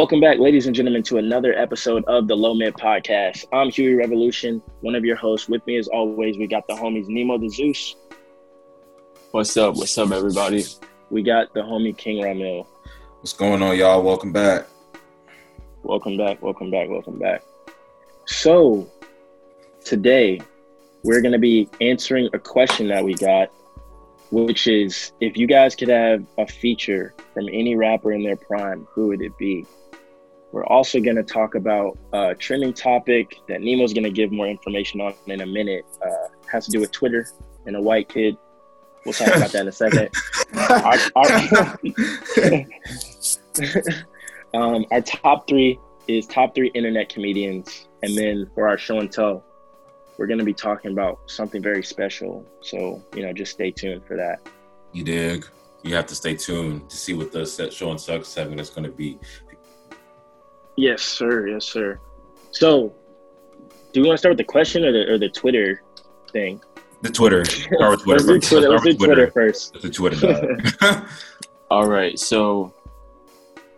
Welcome back, ladies and gentlemen, to another episode of the Low Mid Podcast. I'm Huey Revolution, one of your hosts. With me, as always, we got the homies Nemo the Zeus. What's up? What's up, everybody? We got the homie King Ramil. What's going on, y'all? Welcome back. Welcome back, welcome back, welcome back. So, today we're going to be answering a question that we got, which is if you guys could have a feature from any rapper in their prime, who would it be? We're also going to talk about a trending topic that Nemo's going to give more information on in a minute. Uh, has to do with Twitter and a white kid. We'll talk about that in a second. our, our, um, our top three is top three internet comedians. And then for our show and tell, we're going to be talking about something very special. So, you know, just stay tuned for that. You dig? You have to stay tuned to see what the set show and suck segment is going to be. Yes, sir. Yes, sir. So, do we want to start with the question or the, or the Twitter thing? The Twitter. Start with Twitter. Let's do Twitter, Let's do Twitter. Twitter first. The Twitter. All right. So,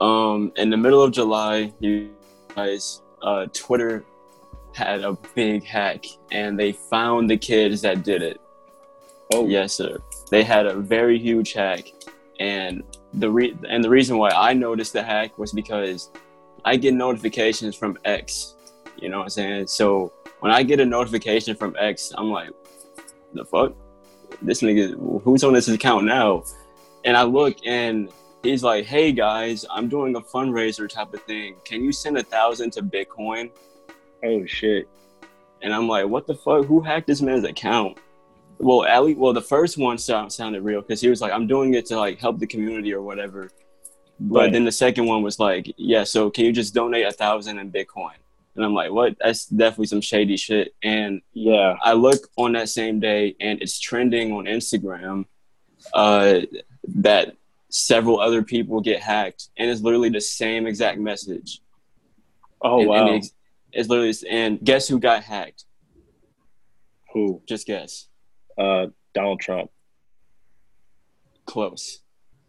um, in the middle of July, you guys, uh, Twitter had a big hack, and they found the kids that did it. Oh, yes, sir. They had a very huge hack, and the re- and the reason why I noticed the hack was because I get notifications from X. You know what I'm saying? So when I get a notification from X, I'm like, the fuck? This nigga, who's on this account now? And I look and he's like, hey guys, I'm doing a fundraiser type of thing. Can you send a thousand to Bitcoin? Oh shit. And I'm like, what the fuck? Who hacked this man's account? Well, least, well, the first one sound, sounded real because he was like, I'm doing it to like help the community or whatever. But right. then the second one was like, yeah, so can you just donate a thousand in Bitcoin? And I'm like, what? That's definitely some shady shit. And yeah, I look on that same day and it's trending on Instagram uh, that several other people get hacked. And it's literally the same exact message. Oh, and, wow. And it's, it's literally, and guess who got hacked? Who? Just guess. Uh, Donald Trump. Close.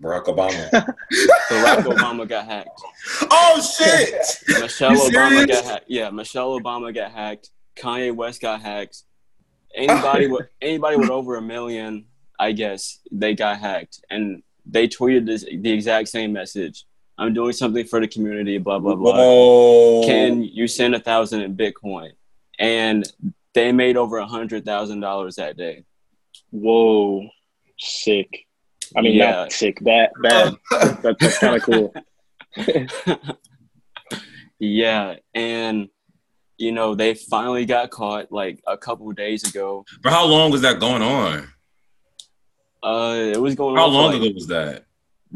Barack Obama. Barack Obama got hacked. Oh shit! Michelle Obama got hacked. Yeah, Michelle Obama got hacked. Kanye West got hacked. Anybody with anybody with over a million, I guess, they got hacked, and they tweeted this the exact same message. I'm doing something for the community. Blah blah blah. Whoa. Can you send a thousand in Bitcoin? And they made over a hundred thousand dollars that day. Whoa, sick. I mean, yeah. not sick, bad, bad. that, that's kind of cool. yeah, and you know they finally got caught like a couple days ago. But how long was that going on? Uh, it was going. How on long like, ago was that?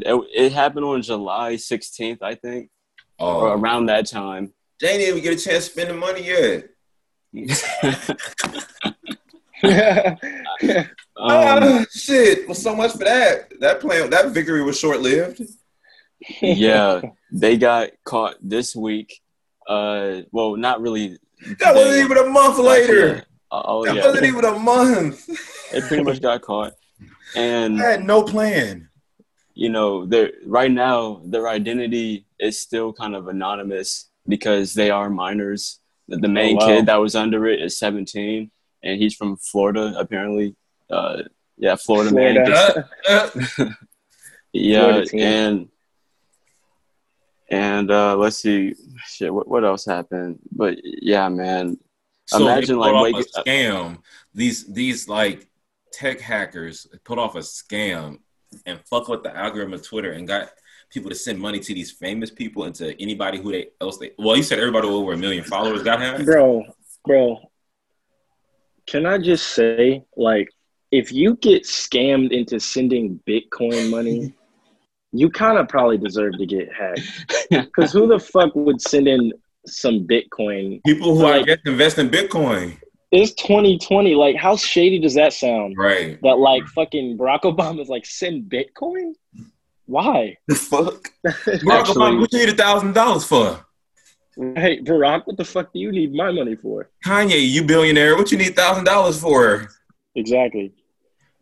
It, it, happened on July 16th, I think, oh. or around that time. They didn't even get a chance to spend the money yet. um, uh, shit. Well, so much for that. That plan, that victory was short lived. yeah, they got caught this week. Uh, well, not really. That they, wasn't even a month later. Uh, oh, that yeah. wasn't even a month. it pretty much got caught, and I had no plan. You know, they right now their identity is still kind of anonymous because they are minors. The main oh, wow. kid that was under it is 17 and he's from Florida apparently. Uh, yeah, Florida, Florida. man. yeah, Florida and and uh, let's see, shit. What, what else happened? But yeah, man. So Imagine like wake, a scam. These these like tech hackers put off a scam and fuck with the algorithm of Twitter and got people to send money to these famous people and to anybody who they else they. Well, you said everybody over a million followers got hacked. Bro, bro, can I just say, like, if you get scammed into sending Bitcoin money, you kind of probably deserve to get hacked. Because who the fuck would send in some Bitcoin? People who like, I guess invest in Bitcoin. It's 2020. Like, how shady does that sound? Right. That like fucking Barack Obama's like send Bitcoin. Why? The fuck? Barack Obama, what you need a thousand dollars for? Hey, Barack, what the fuck do you need my money for? Kanye, you billionaire, what you need thousand dollars for? Exactly.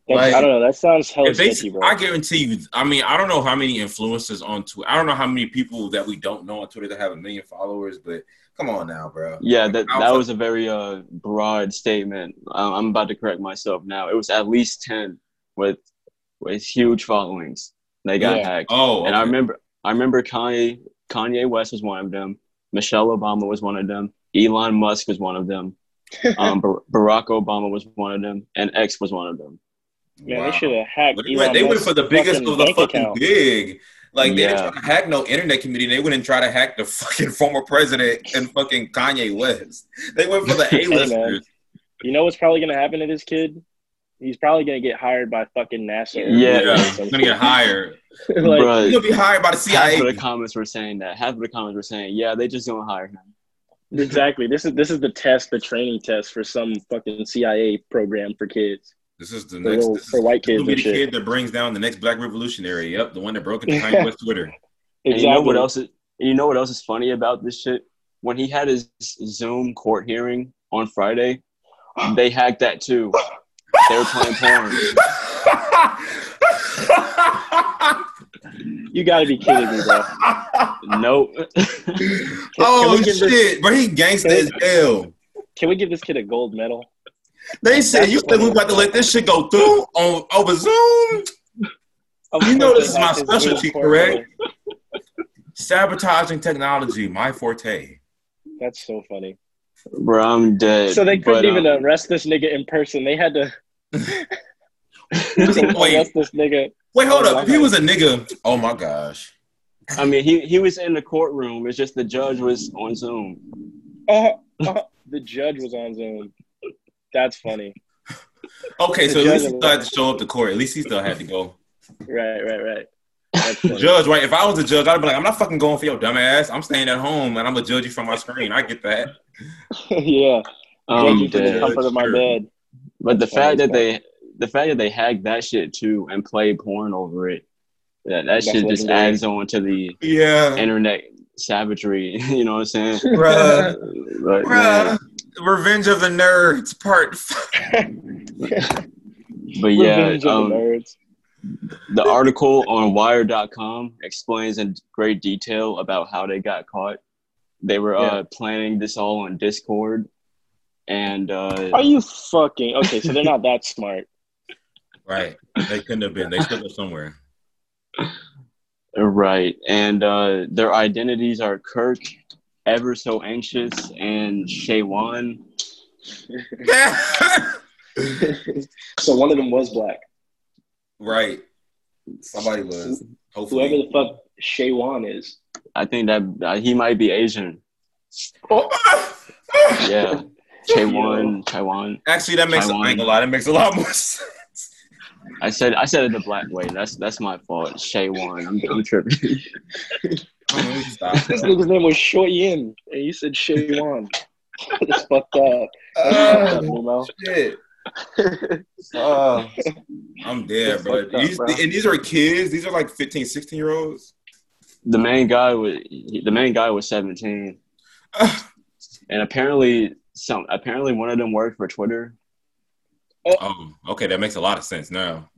Like, I don't know. That sounds hella If sketchy, bro. I guarantee you. I mean, I don't know how many influencers on Twitter. I don't know how many people that we don't know on Twitter that have a million followers. But come on now, bro. Yeah, that I'll that fuck- was a very uh broad statement. Um, I'm about to correct myself now. It was at least ten with with huge followings. They got Yeah. hacked, Oh, and I remember I remember Kanye Kanye West was one of them. Michelle Obama was one of them. Elon Musk was one of them. Um, Bar- Barack Obama was one of them, and X was one of them. Man, Wow. they should have hacked. They Elon went, they went for the biggest of the fucking account. big. Like they didn't try to hack no internet committee. They wouldn't try to hack the fucking former president and fucking Kanye West. They went for the Hey, A-listers. man. You know what's probably gonna happen to this kid? He's probably gonna get hired by fucking NASA. Yeah. yeah, he's gonna get hired. like, Bruh, He's gonna be hired by the CIA. half CIA. of the comments were saying that. Half of the comments were saying, "Yeah, they just don't hire him." exactly. This is this is the test, the training test for some fucking CIA program for kids. This is the For next. little- This is, for white this will kids be the shit. kid that brings down the next Black Revolutionary. Yep, the one that broke into Kanye West Twitter. And you know what else? Is, you know what else is funny about this shit? When he had his Zoom court hearing on Friday, they hacked that too. They were playing porn. You gotta be kidding me, bro. Nope. oh we give shit, this- but he gangsta Can as hell. Can we give this kid a gold medal? They said you said we're about to let this shit go through on over Zoom. Of You know this is my specialty, correct? Sabotaging technology, my forte. That's so funny. Bro, I'm dead. So they couldn't But, even um, arrest this nigga in person. They had to Wait, this nigga. wait, hold up. If he was a nigga, oh my gosh. I mean, he he was in the courtroom. It's just the judge was on Zoom. Uh, uh, the judge was on Zoom. That's funny. Okay, so at least he was- still had to show up to court. At least he still had to go. Right, right, right. That's The funny. judge, right? If I was a judge, I'd be like, I'm not fucking going for your dumb ass. I'm staying at home and I'm gonna judge you from my screen. I get that. yeah. Judge Um, you from the comfort of my Sure. bed. but the fact that they the fact that they hacked that shit too and played porn over it, that that That's shit just legendary. adds on to the Yeah. internet savagery. You know what I'm saying? Bruh. But, Bruh. man, Revenge of the Nerds, part but yeah, um, the nerds. the article on Wire.com explains in great detail about how they got caught. They were uh, planning this all on Discord, and uh, Are you fucking okay? So they're not that smart. Right. They couldn't have been. They still were somewhere. right, and uh, their identities are Kirk, ever so anxious, and Shaywan. so one of them was black. right. Somebody was. Whoever the fuck Shaywan is. I think that uh, he might be Asian. Oh. Yeah, Chaywan, Chaywan. Actually, that makes I Taiwan. ain't gonna that makes a lot more sense. I said I said it the black way. That's that's my fault. Shaywan. I'm, I'm tripping. Let. This nigga's name was Short Yin, and you said Shaywan. That's fucked up. That's Uh, fucked up, Nemo. shit. Uh, I'm dead, That's bro. up, These, bro. and these are kids. These are like 15, 16 year olds. the main guy was the main guy was 17, and apparently some apparently one of them worked for Twitter. Oh, okay. That makes a lot of sense now.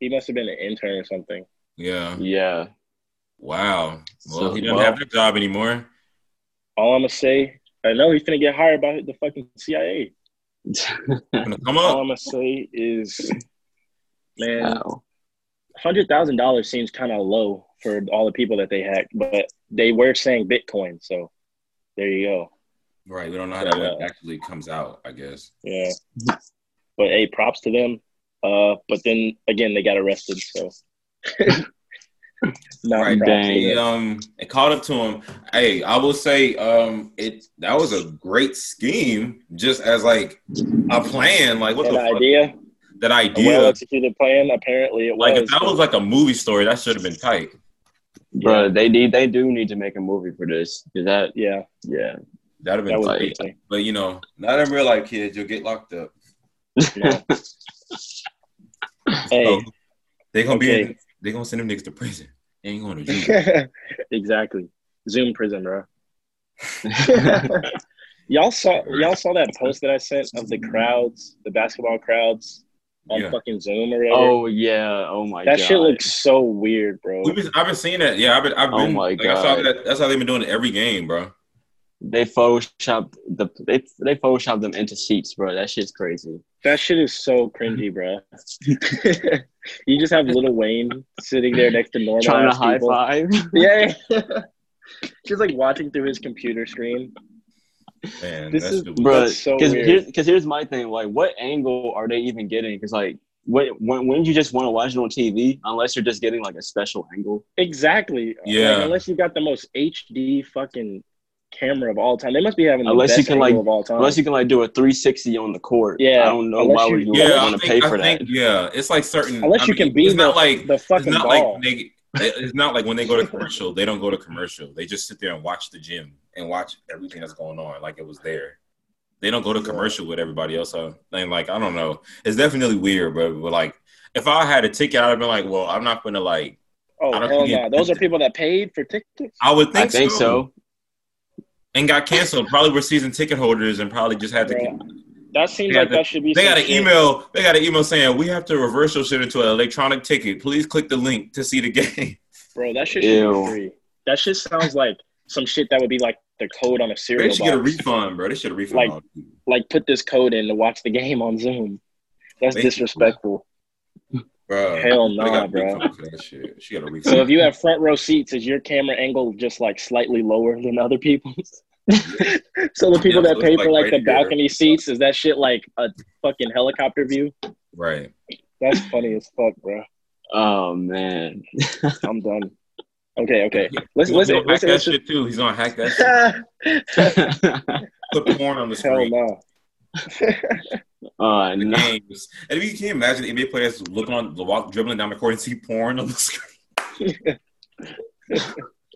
He must have been an intern or something. Yeah. Yeah, Wow. Well, So, he doesn't well- have that job anymore. All I'm gonna say, I know he's gonna get hired by the fucking CIA. Gonna come All. I'm gonna say is, man, Wow. hundred thousand dollars seems kind of low for all the people that they hacked, but they were saying Bitcoin, so there you go. Right. We don't know how that Yeah. actually comes out. I guess. Yeah, but hey, props to them. Uh, but then again, they got arrested, so. Not Right. Dang. He, them. um, it caught up to him. Hey, I will say, um, it that was a great scheme, just as like a plan. Like what An the fuck? idea, That idea. well executed plan. Apparently, it like was. if that was like a movie story, that should have been tight. Bro, they need they do need to make a movie for this. Is that yeah, yeah? That'd have that been was like- tight. But you know, not in real life, kids. You'll get locked up. No. hey, So, they gonna be. Okay. In, they gonna send them niggas to prison. They ain't going to jail. exactly. Zoom prison, bro. y'all saw y'all saw that post that I sent of the crowds, the basketball crowds, on Yeah. fucking Zoom or whatever. Oh yeah. Oh my that god. That shit looks so weird, bro. Been, I've been seeing that. Yeah, I've been. I've Oh been. my like, I saw God. that. That's how they've been doing it every game, bro. They photoshopped the they they photoshopped them into seats, bro. That shit's crazy. That shit is so cringy, bro. you just have Lil Wayne sitting there next to normal Trying to high people. five. Yeah, just like watching through his computer screen. Man, This that's is- bro. That's so Because weird. here's, 'cause here's my thing. Like, what angle are they even getting? Because like, when when when you just want to watch it on TV, unless you're just getting like a special angle. Exactly. Yeah. Like, unless you got the most HD fucking camera of all time, they must be having the Unless you best can, like- of all time. Unless you can like do a 360 on the court. Yeah, I don't know unless why you- would you yeah, want to pay for I that. think, yeah, it's like certain. unless I you mean, can be It's the, not like. the It's fucking not ball. like they. It's not like when they go to commercial, they don't go to commercial. They just sit there and watch the gym and watch everything that's going on, like it was there. They don't go to commercial with everybody else. So, and like, I don't know. It's definitely weird, but, but like, if I had a ticket, I'd have been like, well, I'm not gonna like. oh I don't hell think no! it- Those are people that paid for tickets. I would think, I think so. And got canceled. Probably were season ticket holders and probably just had to. Bro, That seems like the- that should be. They got an shit. email. They got an email saying we have to reverse your shit into an electronic ticket. Please click the link to see the game. bro. That shit should Ew. be free. That shit sounds like some shit that would be like the code on a cereal They should get a refund, bro. They should have refund. Like- all the people. Like put this code in to watch the game on Zoom. That's They- disrespectful. bro. Hell no, nah, bro. that shit. She got a refund. So if you have front row seats, is your camera angle just like slightly lower than other people's? so the people Yeah, that so pay for like like right the here. balcony seats, is that shit like a fucking helicopter view? right. That's funny as fuck, bro. Oh man. I'm done. Okay, okay. Listen, He's listen, gonna hack listen, that listen. shit too. He's gonna hack that. Shit. Put porn on the Hell screen. no. uh, The no. games. And if you can't imagine the NBA players looking on the walk, dribbling down the court and see porn on the screen.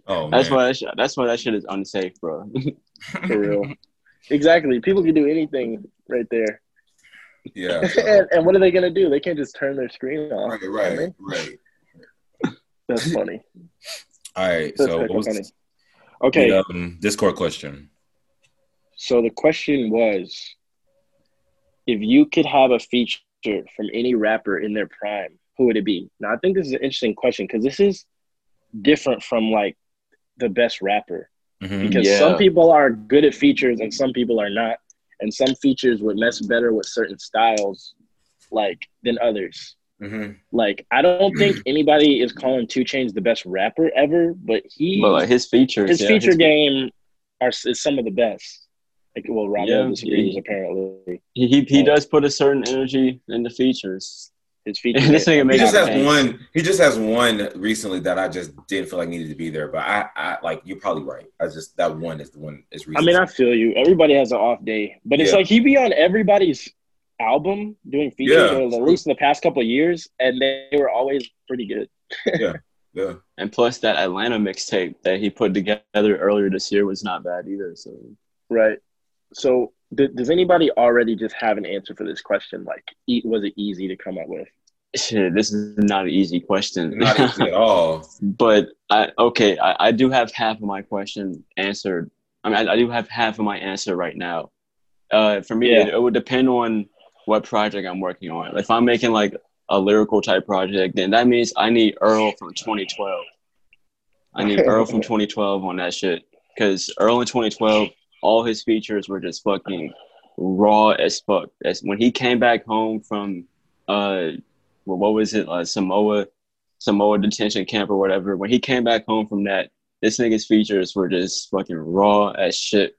Oh That's man. why that shit, that's why that shit is unsafe, bro. For real. Exactly. People can do anything right there. Yeah. and, and what are they gonna do? They can't just turn their screen off. Right, right, right. That's funny. All right. That's So, what was funny. Okay, the um, Discord question? so the question was if you could have a feature from any rapper in their prime, who would it be? Now I think this is an interesting question because this is different from like the best rapper. Mhm. because Yeah. some people are good at features and some people are not and some features would mess better with certain styles like than others Mhm. like i don't think anybody is calling 2 Chainz the best rapper ever but he But like his features, his yeah, feature his- game are is some of the best like well Rondo Yeah, disagrees yeah. apparently He he, he does put a certain energy in the features. His feature This nigga He just has Pace. one. He just has one recently that I just didn't feel like needed to be there. But I, I like you're probably right. I just that one is the one is i mean i feel you everybody has an off day but it's Yeah. like he be on everybody's album doing features Yeah. at least in the past couple of years and they were always pretty good yeah. And plus that Atlanta mixtape that he put together earlier this year was not bad either. So Right. So, th- does anybody already just have an answer for this question? Like, e- was it easy to come up with? Shit, this is not an easy question. Not easy at all. but I okay, I, I do have half of my question answered. I mean, I, I do have half of my answer right now. Uh, for me, Yeah. it, it would depend on what project I'm working on. If I'm making like a lyrical type project, then that means I need Earl from 2012. I need Earl from 2012 on that shit because Earl in 2012, all his features were just fucking raw as fuck. As when he came back home from uh, what was it, uh, Samoa, Samoa detention camp or whatever. When he came back home from that, this nigga's features were just fucking raw as shit.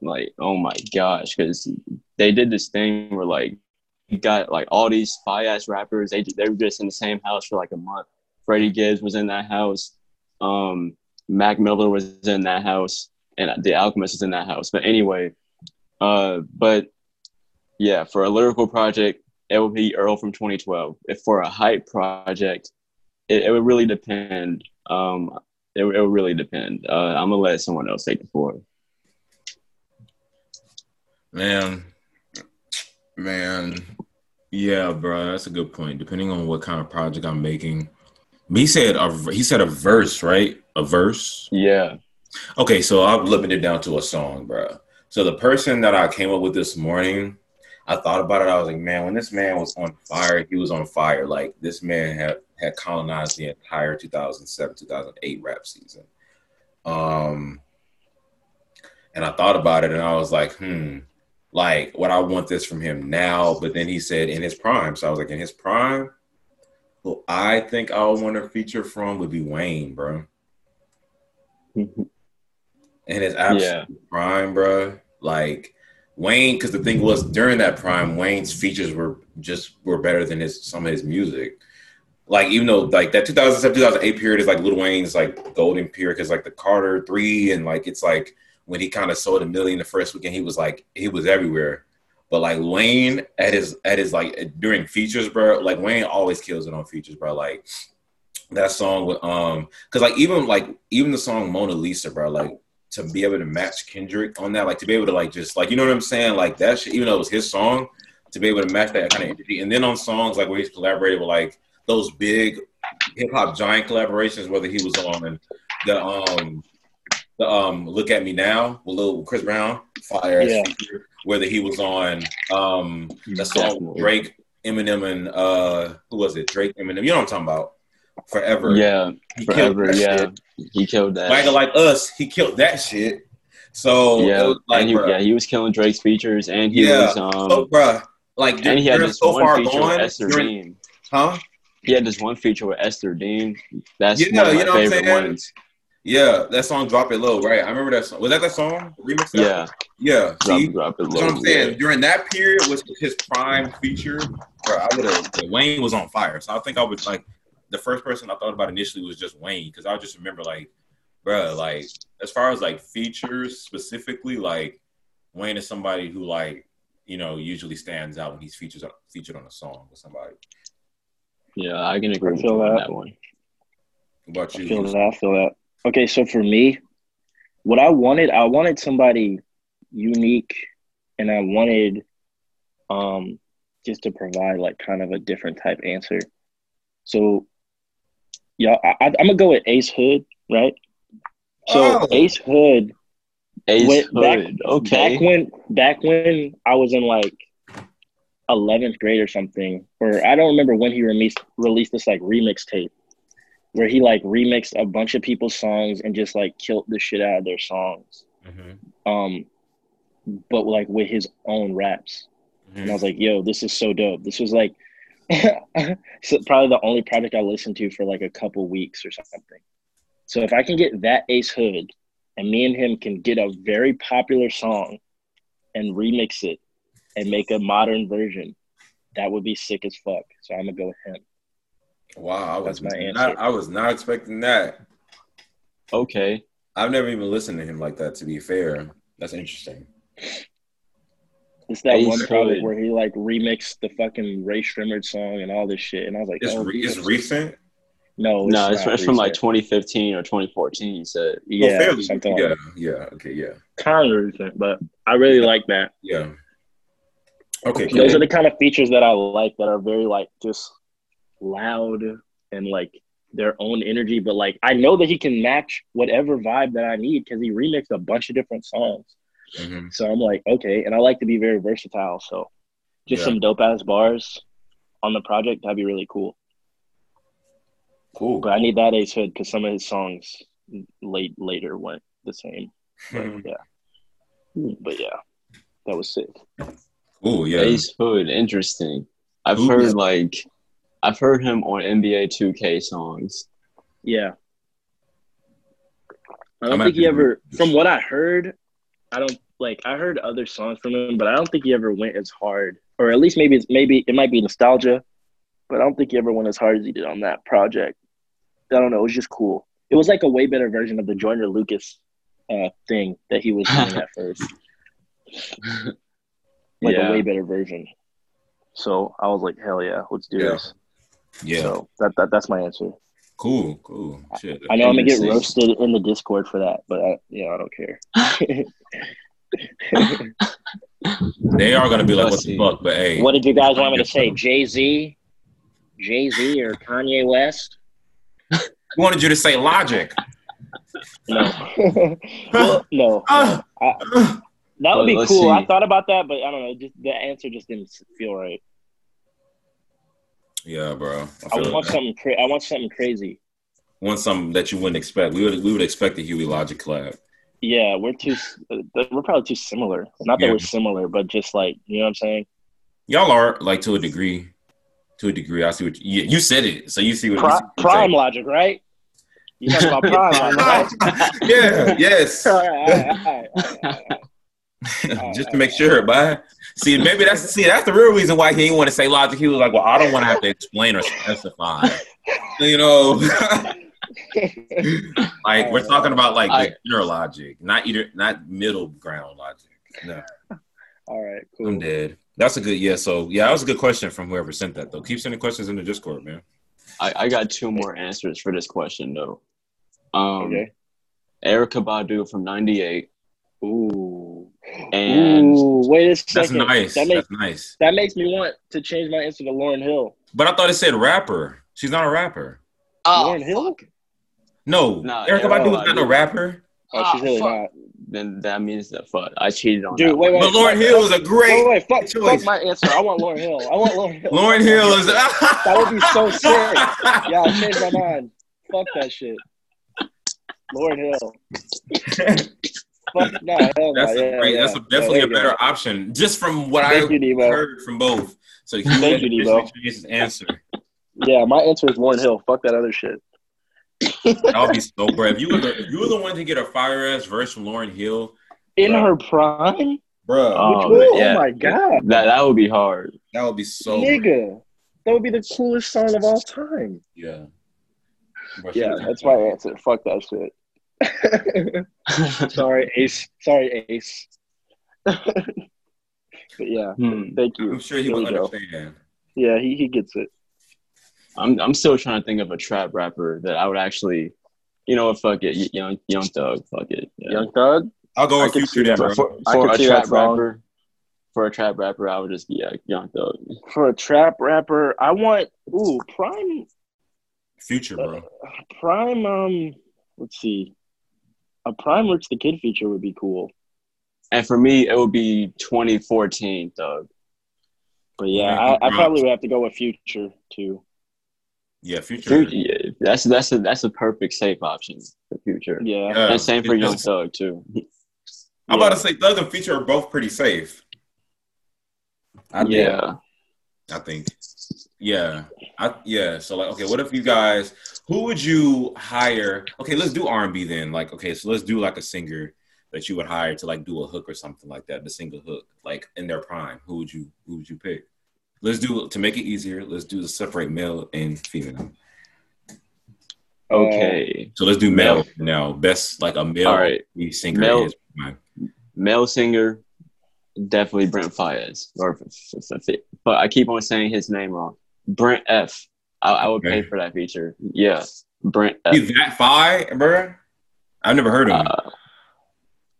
Like, oh my gosh, because they did this thing where like you got like all these spy ass rappers. They they were just in the same house for like a month. Freddie Gibbs was in that house. Um, Mac Miller was in that house, and the Alchemist was in that house. But anyway, uh, but yeah, for a lyrical project, it would be Earl from 2012. If for a hype project, it, it would really depend. Um, it, would- it would really depend. Uh, I'm gonna let someone else take the floor. Man, man, yeah, bro, that's a good point. Depending on what kind of project I'm making, he said a he said a verse, right? A verse. Yeah, Okay, so I'm limited it down to a song, bro. So the person that I came up with this morning, I thought about it. I was like, man, when this man was on fire, he was on fire. Like this man had had colonized the entire 2007 2008 rap season. Um, and I thought about it, and I was like, hmm, like what I want this from him now. But then he said in his prime, so I was like, in his prime, who I think I would want to feature from would be Wayne, bro. In his absolute Yeah. prime, bro. Like Wayne, because the thing was during that prime, Wayne's features were just were better than his some of his music. Like even though like that 2007 2008 period is like Lil Wayne's like golden period because like the Carter three and like it's like when he kind of sold a million the first weekend he was like he was everywhere. But like Wayne at his at his like during features, bro. Like Wayne always kills it on features, bro. Like that song with um because like even like even the song Mona Lisa, bro. Like to be able to match Kendrick on that, like to be able to like just like you know what I'm saying, like that shit, even though it was his song, to be able to match that kind of energy, and then on songs like where he's collaborated with like those big hip hop giant collaborations, whether he was on the um the um Look at Me Now with little Chris Brown, fire Yeah. feature, whether he was on um the song Definitely. Drake, Eminem, and uh who was it? Drake, Eminem. You know what I'm talking about? Forever. Yeah, He forever. Yeah, shit. he killed that. Like like us, he killed that shit. So yeah, like, he, yeah, he was killing Drake's features, and he Yeah. was um, oh, bruh, like and he had this so one far feature gone, with Ester Dean. huh? He had this one feature with Ester Dean. That's Yeah, one of you my know what I'm favorite saying? ones. Yeah, that song "Drop It Low," right? I remember that song. Was that that song? Remix? Yeah, yeah. drop, See, drop it low. what I'm saying. yeah. During that period was his prime feature. Bro, I would have. Wayne was on fire, so I think I would like. The first person I thought about initially was just Wayne because I just remember like, bro, like as far as like features specifically, like Wayne is somebody who like you know usually stands out when he's features featured on a song with somebody. Yeah, I can agree I with feel you on that. that one. What about I you? feel that. I feel that. Okay, so for me, what I wanted, I wanted somebody unique, and I wanted, um, just to provide like kind of a different type answer. So, yeah, I, I, I'm gonna go with Ace Hood, right? So Oh. Ace Hood, Ace Wait, Hood. back- okay. back when back when I was in like eleventh grade or something, or I don't remember when he released released this like remix tape where he like remixed a bunch of people's songs and just like killed the shit out of their songs. Mhm. Um but like with his own raps. And I was like, yo, this is so dope. This was like so probably the only project I listened to for like a couple weeks or something. So if I can get that Ace Hood and me and him can get a very popular song and remix it and make a modern version, that would be sick as fuck. So I'm gonna go with him. Wow, I was That's my not, answer. I was not expecting that. Okay. I've never even listened to him like that. To be fair, that's interesting. It's that Ace one project where he like remixed the fucking Rae Sremmurd song and all this shit, and I was like, It's oh, re- it's recent. No, no, it's, not it's from like 2015 or 2014. You said. yeah, oh, fairly. yeah, like yeah. Okay, yeah, kind of recent, but I really like that. yeah. Okay, Okay. Those are the kind of features that I like that are very like just loud and like their own energy. But like I know that he can match whatever vibe that I need because he remixed a bunch of different songs. Mhm. So I'm like, okay, and I like to be very versatile. So just Yeah. some dope ass bars on the project, that'd be really cool. Cool. But I need that Ace Hood because some of his songs late later went the same. But Mhm. yeah. But yeah. That was sick. Cool. Yeah. Ace Hood, interesting. I've Who heard is- like, I've heard him on NBA 2K songs. Yeah. I I'm don't think he ever, from what I heard, I don't like. I heard other songs from him, but I don't think he ever went as hard, or at least maybe it's maybe it might be nostalgia, but I don't think he ever went as hard as he did on that project. I don't know. It was just cool. It was like a way better version of the Joyner Lucas uh, thing that he was doing at first, like yeah. a way better version. So I was like, hell yeah, let's do Yeah. this. Yeah. So that, that that's my answer. Cool. Cool. Shit. I know I'm gonna get roasted in the Discord for that, but I, you know, I don't care. They are gonna be like, Let's what the fuck? But hey, what did you guys want me to say? Jay Z, Jay Z, or Kanye West? we wanted you to say Logic. No, well, no. Ah, I, That would But be let's cool. I thought about that, but I don't know. Just the answer just didn't feel right. Yeah, bro. I feel want that. something. Cra- I want something crazy. want something that you wouldn't expect. We would we would expect the Huey Logic collab. Yeah, we're too. uh, We're probably too similar. Not that Yeah. we're similar, but just like you know what I'm saying. Y'all are like to a degree. To a degree, I see what you, you said it, so you see what you see what prime I'm logic, right? You talking about prime logic, right? yeah, yes. All right, all right, all right, all right, all right. Just to make sure, but see, maybe that's see that's the real reason why he didn't want to say logic. He was like, "Well, I don't want to have to explain or specify." You know, like we're talking about like I- the inner logic, not either, not middle ground logic. No, All right, cool. I'm dead. That's a good yeah. So yeah, that was a good question from whoever sent that though. Keep sending questions in the Discord, man. I, I got two more answers for this question though. Um, Okay. Erykah Badu from '98, Ooh. and Ooh, wait a second. That's nice. That makes That's nice. that makes me want to change my answer to Lauryn Hill. But I thought it said rapper. She's not a rapper. Oh, Lauryn Hill? No, Nah, Erykah Erykah Badu is not a rapper. Oh, she's Ah, really fuck. not. Then that means that fuck, I cheated on Dude, that wait, wait. But Lauryn Hill is a great. Wait, wait, fuck, choice. fuck my answer. I want Lauryn Hill. I want Lauryn Hill. Lauryn Hill is. That would be so sick. Yeah, I changed my mind. Fuck that shit. Lauryn Hill. Fuck no, hell no. That's a yeah, great. yeah. That's a, definitely there a better go. option, just from what Thank I you, heard from both. So he Thank you, to Debo. his answer. Yeah, my answer is Lauryn Hill. Fuck that other shit. That would be so bro. If you were the, if you were the one to get a fire ass verse from Lauryn Hill, In Right. her prime? bro, Oh, Which- oh yeah. my god. That that would be hard. that would be so. Nigga. That would be the coolest song of all time. Yeah. Bro, she Yeah, was- that's my answer. Fuck that shit. Sorry, Ace. Sorry, Ace. but yeah, Hmm. thank you. I'm sure he There would we go. understand. Yeah, he, he gets it. I'm I'm still trying to think of a trap rapper that I would actually, you know, fuck it, young Young Thug, fuck it. Yeah. Young Thug? I'll go I with Future see then, bro. For, for could a see trap that rapper, for a trap rapper, I would just be like Young Thug. For a trap rapper, I want ooh prime Future, bro. prime. Um, let's see, a prime Rich the Kid feature would be cool. And for me, it would be 2014 Thug. But yeah, Yeah, I, I probably would have to go with Future too. Yeah, Future. Future, yeah, that's that's a that's a perfect safe option for Future. Yeah, Yeah. And same for Young Because- Thug too. I'm about to say Thug and Future are both pretty safe. I think. yeah. I think. Yeah. I yeah. So like, okay, what if you guys who would you hire? Okay, let's do R and B then. Like, okay, so let's do like a singer that you would hire to like do a hook or something like that, the single hook, like in their prime. Who would you who would you pick? Let's do to make it easier, let's do the separate male and female. Okay. So let's do male now. Best like a male All right. Singer Male- his. Male singer, definitely Brent Faiyaz. Or, but I keep on saying his name wrong. Brent F. I, I would pay for that feature. Yeah, Brent F. He's that fire, bro. I've never heard of him.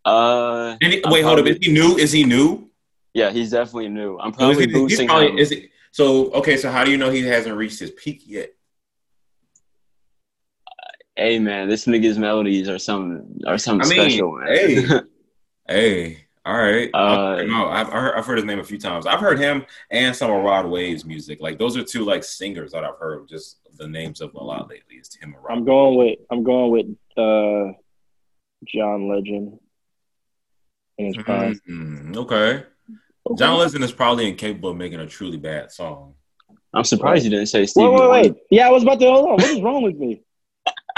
Uh, uh, he- wait, hold up. Is he new? Is he new? Yeah, he's definitely new. I'm So is probably he, he's boosting probably, him. is it, so okay. So how do you know he hasn't reached his peak yet? hey man, this nigga's melodies are some are something I mean, special, man. hey. Hey, all right. Uh, no, I've I heard, I've heard his name a few times. I've heard him and some of Rod Wave's music. Like those are two like singers that I've heard just the names of a lot lately. Is him and Rod. I'm going with I'm going with uh, John Legend in his prime. Mm, okay. John Legend is probably incapable of making a truly bad song. I'm surprised you didn't say Stevie Wait, wait, Wonder. wait. Yeah, I was about to hold on. What is wrong with me?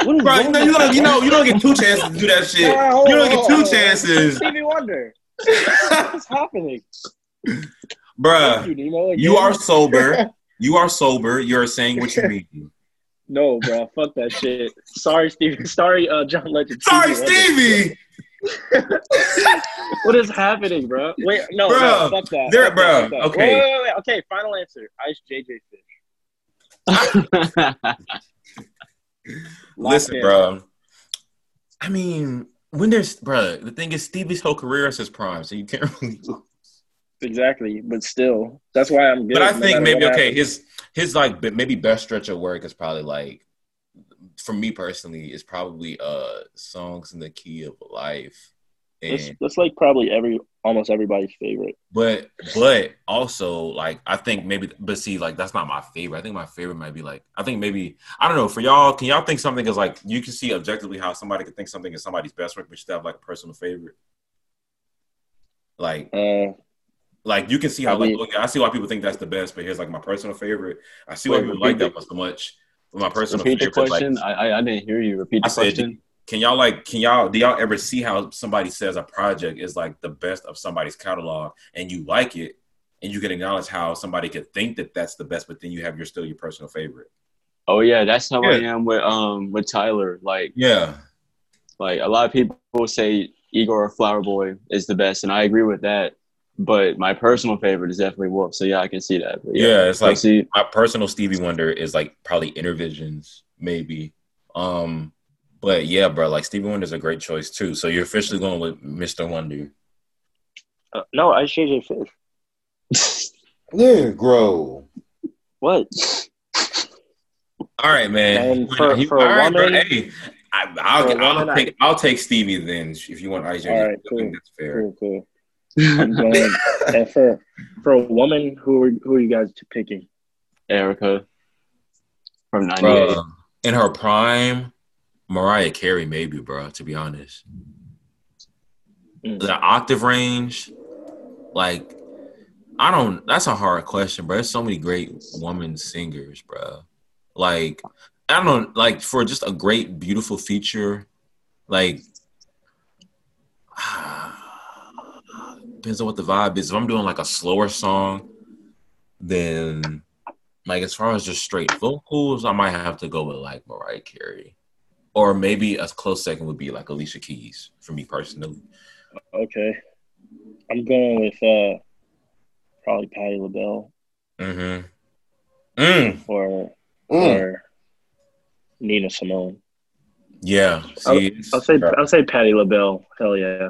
What is Right? wrong No, with you me? don't. You know. You don't get two chances to do that shit. Nah, hold You don't get two on, hold on. chances, Stevie Wonder. What's happening? bruh. You, Nemo. You are sober. You are sober. You're saying what you mean. no, bro. Fuck that shit. Sorry, Stevie. Sorry, uh, John Legend. Sorry, Wonder. Stevie. What is happening, bro? Wait, no, Bro, no, fuck that. there- Fuck bro, that, okay. Wait, wait, wait. Okay, final answer. Ice JJ Fish. Listen, in. bro. I mean, when there's, bro, the thing is, Stevie's whole career is his prime, so you can't really. Exactly, but still, that's why I'm good. But I no think maybe okay, his his like maybe best stretch of work is probably like, for me personally, is probably uh songs in the key of life. That's, And that's like probably every almost everybody's favorite. but but also like I think maybe but see like that's not my favorite. I think my favorite might be like I think maybe I don't know for y'all. Can y'all think something is like you can see objectively how somebody could think something is somebody's best work, but you still have like a personal favorite. Like Uh, like you can see how I like mean- okay, I see why people think that's the best, but here's like my personal favorite. I see why people like that the- so much. My personal Repeat favorite, like, question. I, I I didn't hear you. Repeat the said, question. can y'all like can y'all do y'all ever see how somebody says a project is like the best of somebody's catalog and you like it and you can acknowledge how somebody could think that that's the best but then you have your still your personal favorite Oh yeah, that's how I am with um with Tyler. Like yeah like a lot of people say Igor Flower Boy is the best, and I agree with that. But my personal favorite is definitely Wolf. So yeah, I can see that. But yeah it's like see. my personal stevie wonder is like probably innervisions maybe um but yeah bro like stevie wonder's a great choice too so you're officially going with mr wonder uh, no, I JJ Fish. yeah grow What? All right, man. For- He- for a all right, bro. Hey, I, I'll, for a I'll woman, I- take I'll take Stevie then if you want IJ. All right, I cool. think that's fair. Cool, cool. I'm going. and for for a woman, who are who are you guys picking? Erykah from '98. Bro, in her prime, Mariah Carey, maybe, bro. To be honest, Mm. the octave range, like, I don't. That's a hard question, bro. There's so many great woman singers, bro. Like, I don't know, like for just a great, beautiful feature, like. Depends on what the vibe is. If I'm doing like a slower song, then like as far as just straight vocals, I might have to go with like Mariah Carey, or maybe a close second would be like Alicia Keys for me personally. Okay, I'm going with uh probably Patti LaBelle Mm-hmm. Mm. or Mm. or Nina Simone. Yeah. See, it's- I'll say I'll say Patti LaBelle. Hell yeah.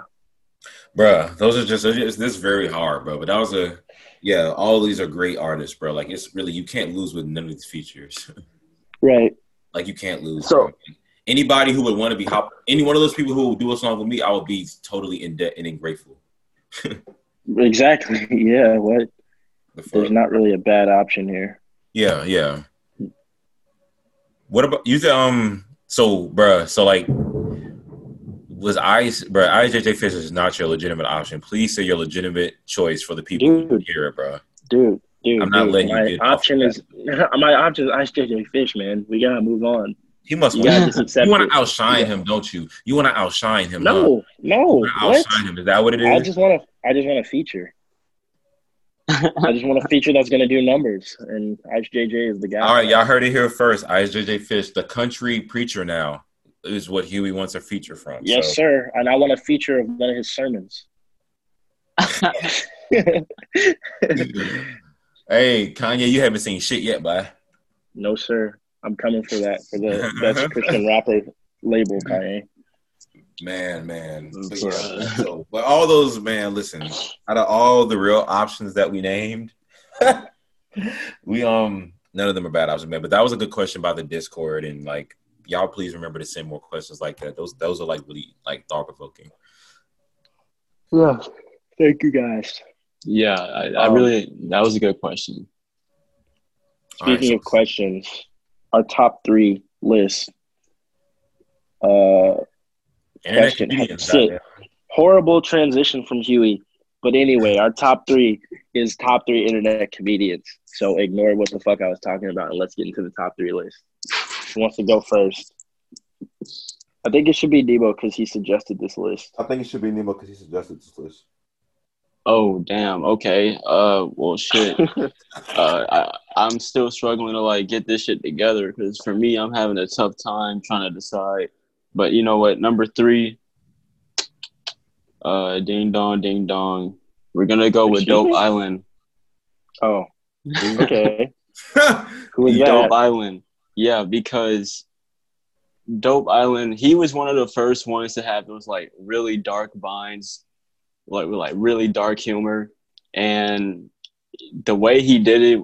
Bruh, those are just it's, this is very hard, bro. But that was a yeah. All these are great artists, bro. Like it's really you can't lose with none of these features. Right. like you can't lose. So- bro. Anybody who would want to be hop, any one of those people who will do a song with me, I would be totally in debt and grateful. Exactly. Yeah. What? The? There's not really a bad option here. Yeah, yeah. What about you? th- Um, so, bruh, so like, was I, bruh, IJJ Fish is not your legitimate option. Please say your legitimate choice for the people Dude. hear it, bruh. Dude, dude, I'm not dude, letting you my option is my option is Ice JJ Fish, man. We gotta move on. He must You You want to outshine Yeah. him, don't you? You want to outshine him? huh? No, no, what? outshine him. Is that what it I just want to. I just want to feature. I just want a feature that's gonna do numbers, and Ice JJ is the guy. All right, y'all heard it here first. IJJ Fish, the country preacher now, is what Huey wants a feature from. Yes, so. sir. And I want a feature of one of his sermons. Hey, Kanye, you haven't seen shit yet, bye. no, sir. I'm coming for that for the best Christian rapper label, Kanye. Man, man. But, yeah, so, but all those, man, listen, out of all the real options that we named, we um none of them are bad options, man. But that was a good question by the Discord, and like y'all please remember to send more questions like that. Those those are like really like thought provoking. Yeah. Thank you, guys. yeah, I, I Um, really that was a good question. All right, Speaking so- of questions, our top three list. Uh, question. comedians, Shit. horrible transition from Huey. But anyway, our top three is top three internet comedians. So ignore what the fuck I was talking about and let's get into the top three list. Who wants to go first? I think it should be Debo because he suggested this list. I think it should be Nemo because he suggested this list. Oh damn. Okay. Uh. Well, shit. uh. I I'm still struggling to like get this shit together because for me, I'm having a tough time trying to decide. But you know what? Number three. Uh. Ding dong, ding dong. We're gonna go with Dope? Island. Oh, okay. Who is Dope that? Island. Yeah, because Dope Island, he was one of the first ones to have those like really dark vines, like with like really dark humor. And the way he did it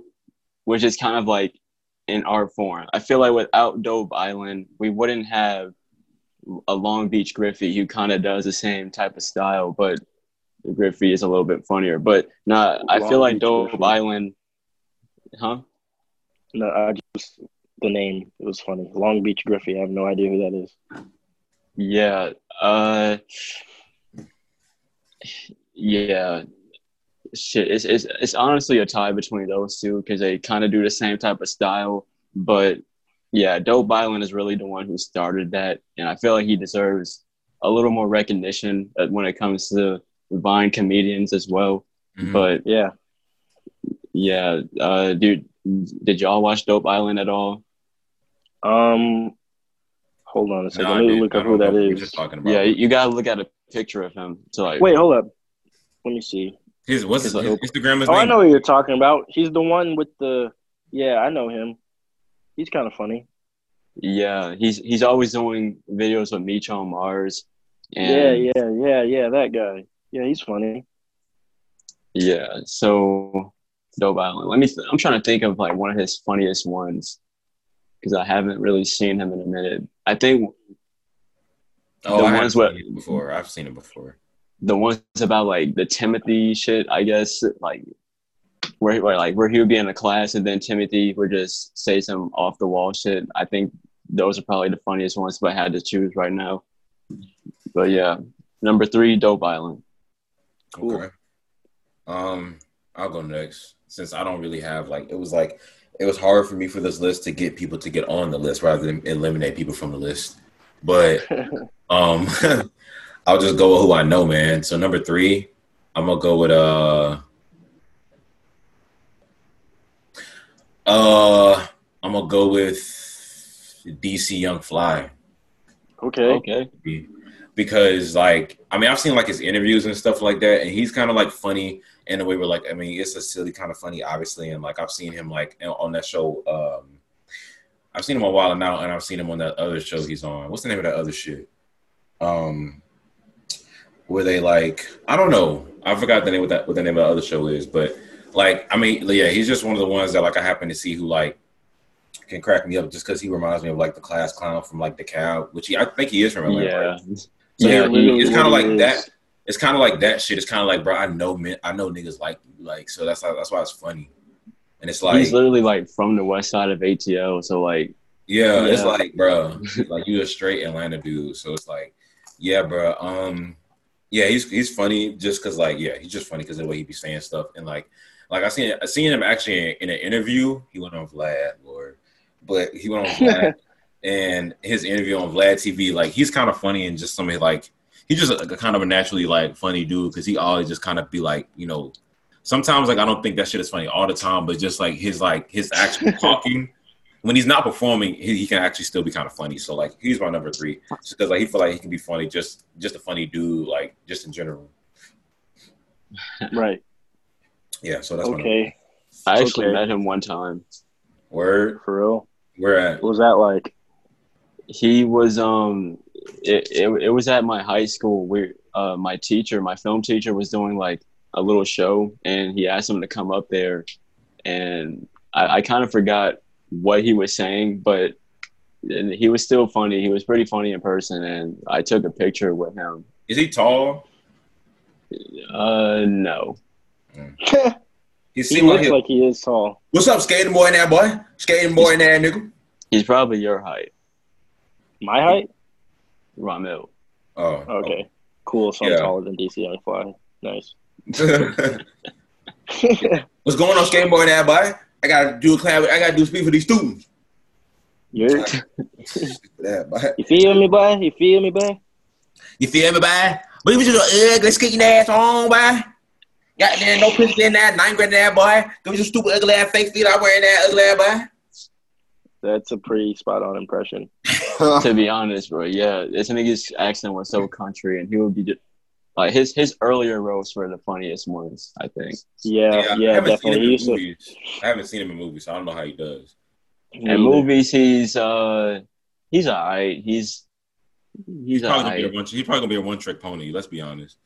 was just kind of like an art form. I feel like without Dope Island, we wouldn't have a Long Beach Griffey who kind of does the same type of style, but Griffey is a little bit funnier. But nah, I feel like Dope Island, huh? No, I just the name. It was funny. Long Beach Griffey. I have no idea who that is. Yeah. Uh. Yeah. Shit, it's it's it's honestly a tie between those two because they kind of do the same type of style. But yeah, Dope Island is really the one who started that, and I feel like he deserves a little more recognition uh, when it comes to Vine comedians as well. Mhm. But Yeah. yeah, uh, dude, did y'all watch Dope Island at all? Um. Hold on a second. Nah, Let me dude, look I up who know that what you're is. just talking about. Yeah, you gotta look at a picture of him to like. Wait, hold up. Let me see. His what's his, his Instagram? Is Oh, I know who you're talking about. He's the one with the. Yeah, I know him. He's kind of funny. Yeah, he's he's always doing videos with Meech on Mars. And Yeah, yeah, yeah, yeah. That guy. Yeah, he's funny. yeah. So Dope Island. Let me. Th- I'm trying to think of like one of his funniest ones because I haven't really seen him in a minute. I think Oh, the I have ones seen what- before. I've seen it before. the ones about like the Timothy shit. I guess like where, where like where he would be in a class and then Timothy would just say some off the wall shit. I think those are probably the funniest ones if I had to choose right now. But yeah, number three, Dope Island. Cool. Okay. Um, I'll go next since I don't really have like it was like it was hard for me for this list to get people to get on the list rather than eliminate people from the list. But um, I'll just go with who I know, man. So number three, I'm gonna go with uh, uh, I'm gonna go with DC Young Fly okay. Okay. because like I mean I've seen like his interviews and stuff like that, and he's kind of like funny in a way where like I mean it's a silly kind of funny, obviously, and like I've seen him like on that show. um I've seen him a while now, and I've seen him on that other show he's on. What's the name of that other shit? Um, where they like I don't know. I forgot the name of that what the name of the other show is, but like I mean yeah, he's just one of the ones that like I happen to see who like can crack me up just because he reminds me of like the class clown from like the cow, which he I think he is from Atlanta. Yeah. right? So Yeah, he- he- it's kind of like that. It's kind of like that shit. It's kind of like, bro, I know men, I know niggas like you, like so. That's how, that's why it's funny, and it's like, He's literally like from the west side of ATL. So like yeah, it's like, bro, like you a straight Atlanta dude. So it's like, yeah, bro, um, yeah, he's he's funny just cause like, yeah, he's just funny because of the way he be saying stuff and like, like I seen I seen him actually in, in an interview. He went on Vlad, Lord, but he went on Vlad. and his interview on Vlad TV, like he's kind of funny and just somebody like he's just a, a kind of a naturally like funny dude because he always just kind of be like you know sometimes like I don't think that shit is funny all the time, but just like his like his actual talking when he's not performing, he, he can actually still be kind of funny. So like he's my number three just because like he feel like he can be funny, just just a funny dude, like just in general. Right. Yeah, so that's my. Okay. I actually Okay. met him one time. word. For real. Where at? What was that like? He was um it, it, it was at my high school where uh my teacher, my film teacher was doing like a little show and he asked him to come up there and I, I kind of forgot what he was saying, but and he was still funny. He was pretty funny in person and I took a picture with him. Is he tall? Uh no. He he seemed like, he- like he is tall. what's up, skating boy in there, boy? Skating boy in there, nigga. He's probably your height, My height? Ramil. Oh, oh, Okay. Cool. So I'm Yeah. taller than DC Young Fly. Nice. What's going on, skating boy in there, boy? I gotta do a clap. I gotta do speak for these students. Yeah, you feel me, boy? You feel me, boy? You feel me, boy? But you just ugly skating ass on, boy. Got there, no pussy in that, nine grand in there, boy. Give me some stupid ugly ass fake feet. I'm wearing that ugly ass, boy. That's a pretty spot on impression. to be honest, bro, yeah, this nigga's accent was so country, and he would be just, like his his earlier roles were the funniest ones, I think. Yeah, yeah, I haven't seen definitely. him He in to. I haven't seen him in movies, so I don't know how he does. In neither. movies, he's uh he's alright. He's he's He's probably gonna be a one. He's probably gonna be a one trick pony. Let's be honest.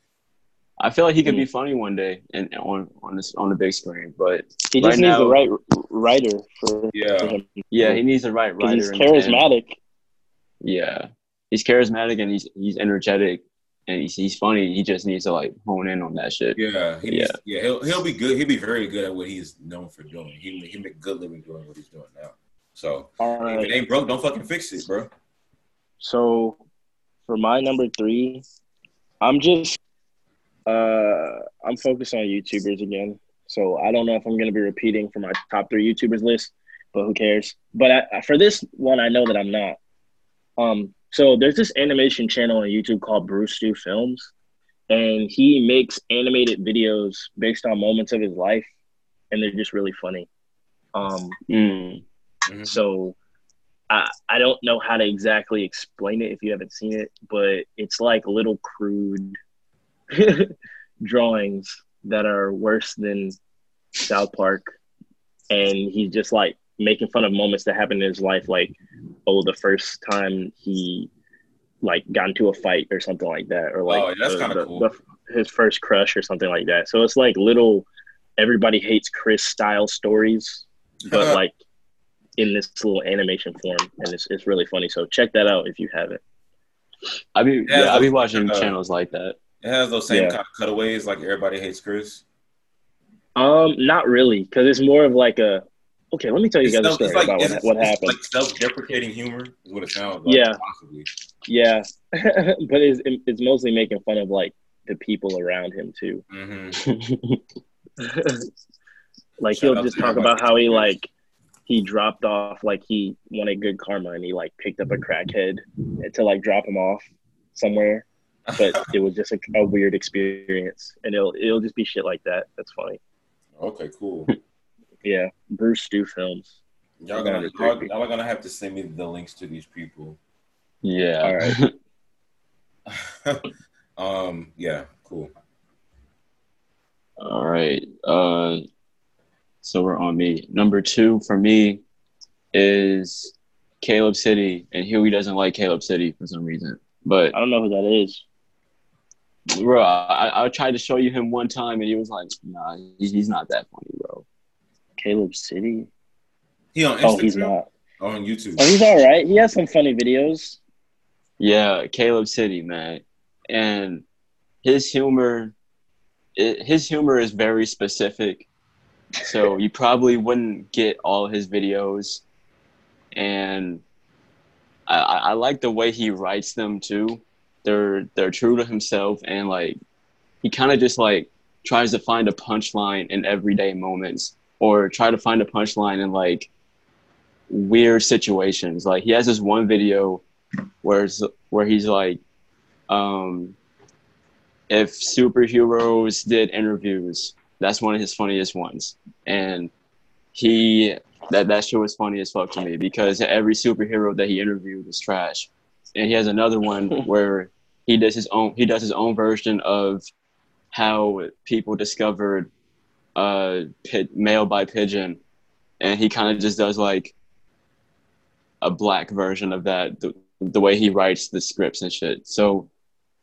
I feel like he could be hmm. funny one day and on on this on the big screen, but he just right needs now- the right writer for, Yeah. for him. yeah, he needs the right writer. he's in the charismatic. Yeah, he's charismatic and he's he's energetic and he's, he's funny. He just needs to like hone in on that shit. Yeah, he Yeah. needs- yeah, he'll he'll be good. He'll be very good at what he's known for doing. He he make good living doing what he's doing now. So All if it ain't broke, don't fucking fix it, bro. So for my number three, I'm just uh I'm focused on YouTubers again. So I don't know if I'm gonna be repeating for my top three YouTubers list, but who cares? But I, for this one, I know that I'm not. Um, so there's this animation channel on YouTube called Brewstew Films, and he makes animated videos based on moments of his life, and they're just really funny. Um, Mm. Mhm. so I I don't know how to exactly explain it if you haven't seen it, but it's like little crude drawings that are worse than South Park, and he's just like making fun of moments that happened in his life, like oh the first time he like got into a fight or something like that, or like Oh, that's the- kinda the- cool. the- his first crush or something like that. So it's like little everybody hates Chris style stories, but like in this little animation form, and it's it's really funny. So check that out if you haven't. I be Yeah, yeah, I be watching uh, channels like that. It has those same Yeah. kind of cutaways like everybody hates Chris. Um, not really, because it's more of like a. Okay, let me tell you It's guys a self- it's story like about what, what it's happened. like self-deprecating humor is what it sounds like. Yeah. possibly. yeah, but it's it's mostly making fun of like the people around him too. Mhm. like Shout he'll just talk about how he like he dropped off like he wanted good karma and he like picked up a crackhead to like drop him off somewhere but it was just a, a weird experience and it'll it'll just be shit like that that's funny okay, cool. yeah Brewstew films Y'all gonna gonna y'all, y'all are gonna have to send me the links to these people. yeah. All right. um. Yeah. Cool. All right. Uh, so we're on me. Number two for me is Caleb City, and Huey doesn't like Caleb City for some reason. But i don't know who that is bro, I, I tried to show you him one time, and he was like, "Nah, he's not that funny, bro." caleb city He on Instagram. oh he's not or on YouTube. oh he's all right he has some funny videos Yeah, Caleb City, man, and his humor, it, his humor is very specific. So you probably wouldn't get all his videos, and I I like the way he writes them too. They're they're true to himself, and like he kind of just like tries to find a punchline in everyday moments, or try to find a punchline in like weird situations. Like he has this one video where it's, where he's like, um, if superheroes did interviews, that's one of his funniest ones, and he that that shit was funny as fuck to me because every superhero that he interviewed was trash, and he has another one where he does his own he does his own version of how people discovered uh mail by pigeon, and he kind of just does like a black version of that the, the way he writes the scripts and shit. So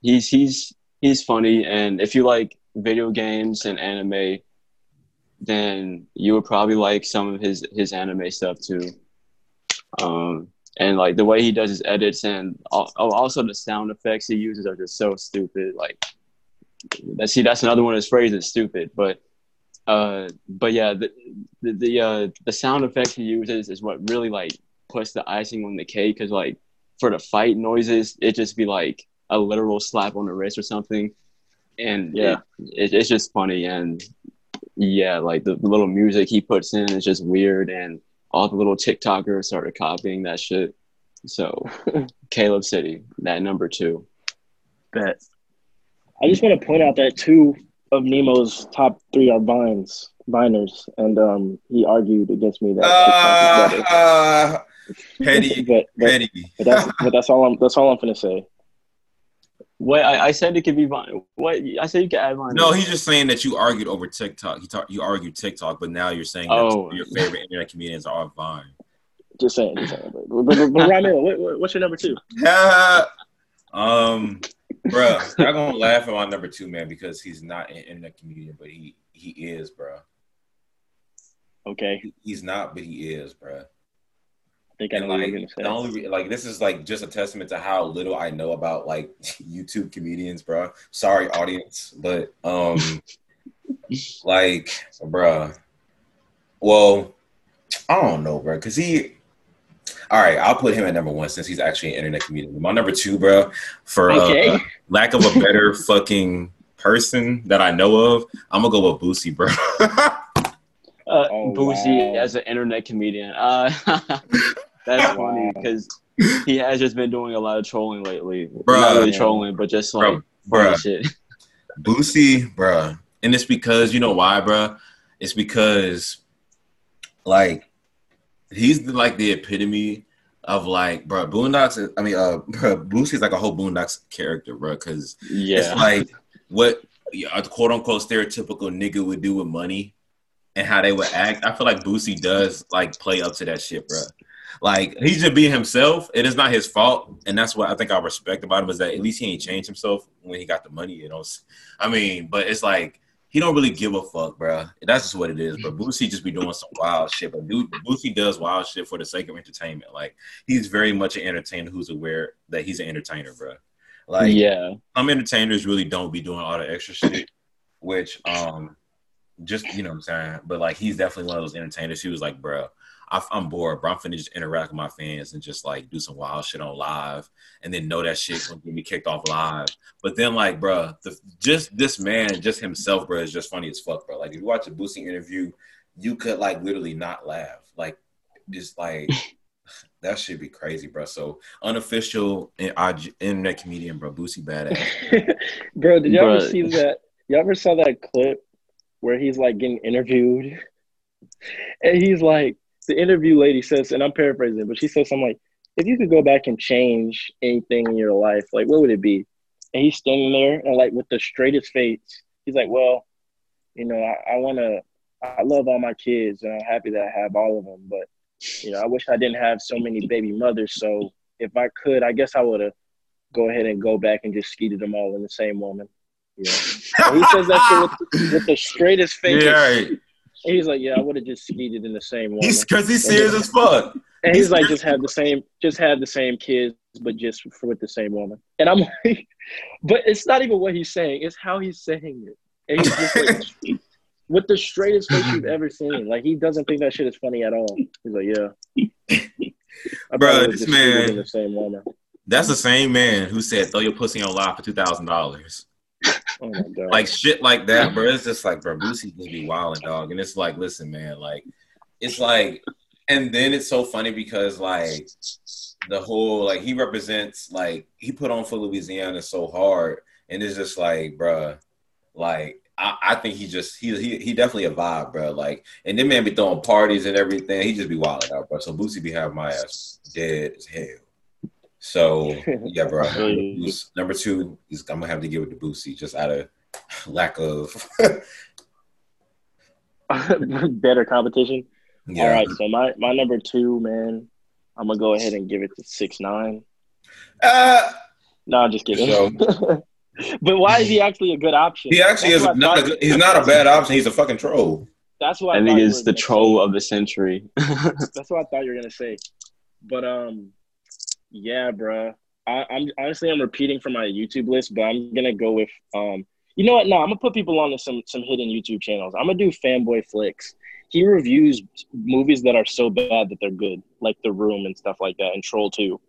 he's he's he's funny. And if you like video games and anime then you would probably like some of his his anime stuff too. Um and like the way he does his edits and al- also the sound effects he uses are just so stupid like that see that's another one of his phrases stupid but uh but yeah the the the, uh, the sound effects he uses is what really like puts the icing on the cake because like for the fight noises it just be like a literal slap on the wrist or something and Yeah. it, it, it's just funny and yeah like the, the little music he puts in is just weird and all the little tiktokers started copying that shit so caleb city that number two Bet. I just want to point out that two of Nemo's top three are vines, viners, and um, he argued against me that TikTok is. Ah, petty, but, but, petty. but that's but that's all I'm that's all I'm gonna say. Wait, I, I said it could be Vine. What I said you could add Vine. No, he's just saying that you argued over TikTok. You talk, you argued TikTok, but now you're saying that Oh. your favorite internet comedians are Vine. Just saying, just saying. But, but, but, what, what, what's your number two? um, bruh, I'm gonna laugh at my number two man because he's not an internet comedian, but he he is, bruh. Okay, He- He's not, but he is, bruh. I think I know And what like you're gonna say. like this is like just a testament to how little I know about like YouTube comedians, bro. Sorry, audience, but um, like, bruh. Well, I don't know, bro, because he. All right, I'll put him at number one since he's actually an internet comedian. My number two, bro, for uh, lack of a better fucking person that I know of, I'm gonna go with Boosie, bro. Uh, Oh, Boosie wow. as an internet comedian. Uh, that's funny because he has just been doing a lot of trolling lately. Bruh. Not really trolling, but just like Bruh, shit. Boosie, bruh. And it's because you know why, bruh? It's because like he's like the epitome of like, bruh, Boondocks. I mean, uh, bruh, Boosie's like a whole Boondocks character, bruh, because Yeah. it's like what a quote unquote stereotypical nigga would do with money and how they would act. I feel like Boosie does like play up to that shit, bruh. Like he's just being himself. It is not his fault, and that's what I think I respect about him is that at least he ain't changed himself when he got the money. You know, I mean, but it's like he don't really give a fuck, bro. That's just what it is. But Boosie just be doing some wild shit. But dude, Boosie does wild shit for the sake of entertainment. Like he's very much an entertainer who's aware that he's an entertainer, bro. Like yeah. some entertainers really don't be doing all the extra shit, which um just you know what I'm saying. But like he's definitely one of those entertainers. He was like, bro, I, I'm bored, bro. I'm finna just interact with my fans and just like do some wild shit on live, and then know that shit gonna get me kicked off live. But then like, bro, the, just this man, just himself, bro, is just funny as fuck, bro. Like if you watch a Boosie interview, you could like literally not laugh. Like just like. That should be crazy, bro. So unofficial in- IG internet comedian, bro. Boosie badass. Bro, did y'all ever see that? Y'all ever saw that clip where he's like getting interviewed, and he's like, the interview lady says, and I'm paraphrasing, but she says something like, "If you could go back and change anything in your life, like what would it be?" And he's standing there and like with the straightest face, he's like, "Well, you know, I, I want to, I love all my kids, and I'm happy that I have all of them, but you know, I wish I didn't have so many baby mothers. So if I could, I guess I would have." Go ahead and go back and just skeeted them all in the same woman. Yeah. He says that with, with the straightest face. Yeah, right. He's like, "Yeah, I would have just skeeted in the same woman." He's because he's serious as fuck. and he's like, "Just have the same, just have the same kids, but just for, with the same woman." And I'm like, "But it's not even what he's saying; it's how he's saying it." And he's just like, with the straightest face you've ever seen. Like he doesn't think that shit is funny at all. He's like, "Yeah, I Bruh, probably would've this man- the same woman." That's the same man who said throw your pussy on live for two thousand dollars. Oh! Like shit like that, bro. It's just like, bro, Boosie just be wilding, dog. And it's like, listen, man, like it's like, and then it's so funny because like the whole like he represents like he put on for Louisiana so hard, and it's just like, bro, like. I, I think he just he, he he definitely a vibe, bro. Like, and then man be throwing parties and everything. He just be wilding out, bro. So Boosie be having my ass dead as hell. So yeah, bro. Number two is I'm gonna have to give it to Boosie just out of lack of better competition. yeah. All right, so my my number two, man, I'm gonna go ahead and give it to six nine. Uh, No, I'm just kidding. So- but why is he actually a good option? he actually That's is not a good, he's not a bad option. He's a fucking troll. That's what I, I thought think you it's were the troll say. of the century. That's what I thought you were gonna say. But um, yeah, bruh. I, I'm honestly I'm repeating from my YouTube list, but I'm gonna go with um. You know what? No, I'm gonna put people on to some some hidden YouTube channels. I'm gonna do Fanboy Flicks. He reviews movies that are so bad that they're good, like The Room and stuff like that, and Troll 2.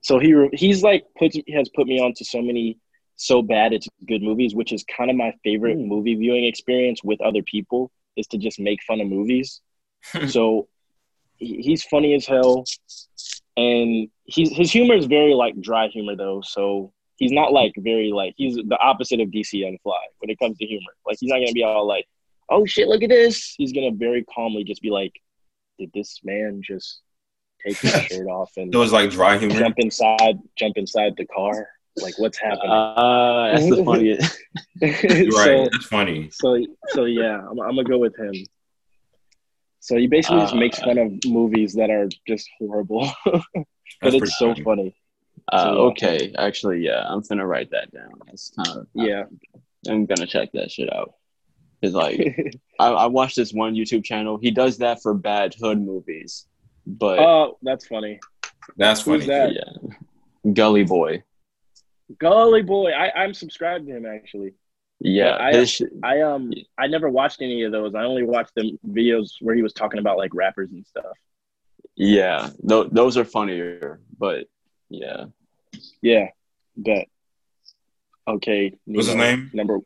So he re- he's like put has put me on to so many so bad it's good movies, which is kind of my favorite Hmm. movie viewing experience with other people is to just make fun of movies. so he's funny as hell, and he's his humor is very like dry humor though. So he's not like very like he's the opposite of DC Young Fly when it comes to humor. Like he's not gonna be all like, "Oh shit, look at this." He's gonna very calmly just be like, "Did this man just take his shirt off and It was like dry humor. jump inside jump inside the car? Like what's happening?" Uh, that's the funniest. You're right. That's funny. So, so, so yeah, I'm, I'm gonna go with him. So he basically just makes Uh, fun of movies that are just horrible, but it's so funny. funny. Uh, So, yeah. okay, actually, yeah, I'm gonna write that down. That's kind of Yeah, I'm gonna check that shit out. Cause like I, I watched this one YouTube channel. He does that for bad hood movies. but Oh, that's funny. That's Who's funny. that? yeah, Gully Boy. Gully Boy. I, I'm subscribed to him actually. Yeah, I- his I um I never watched any of those. I only watched the videos where he was talking about like rappers and stuff. yeah, th- those are funnier. But yeah, Yeah, bet. Okay. What's his name? Number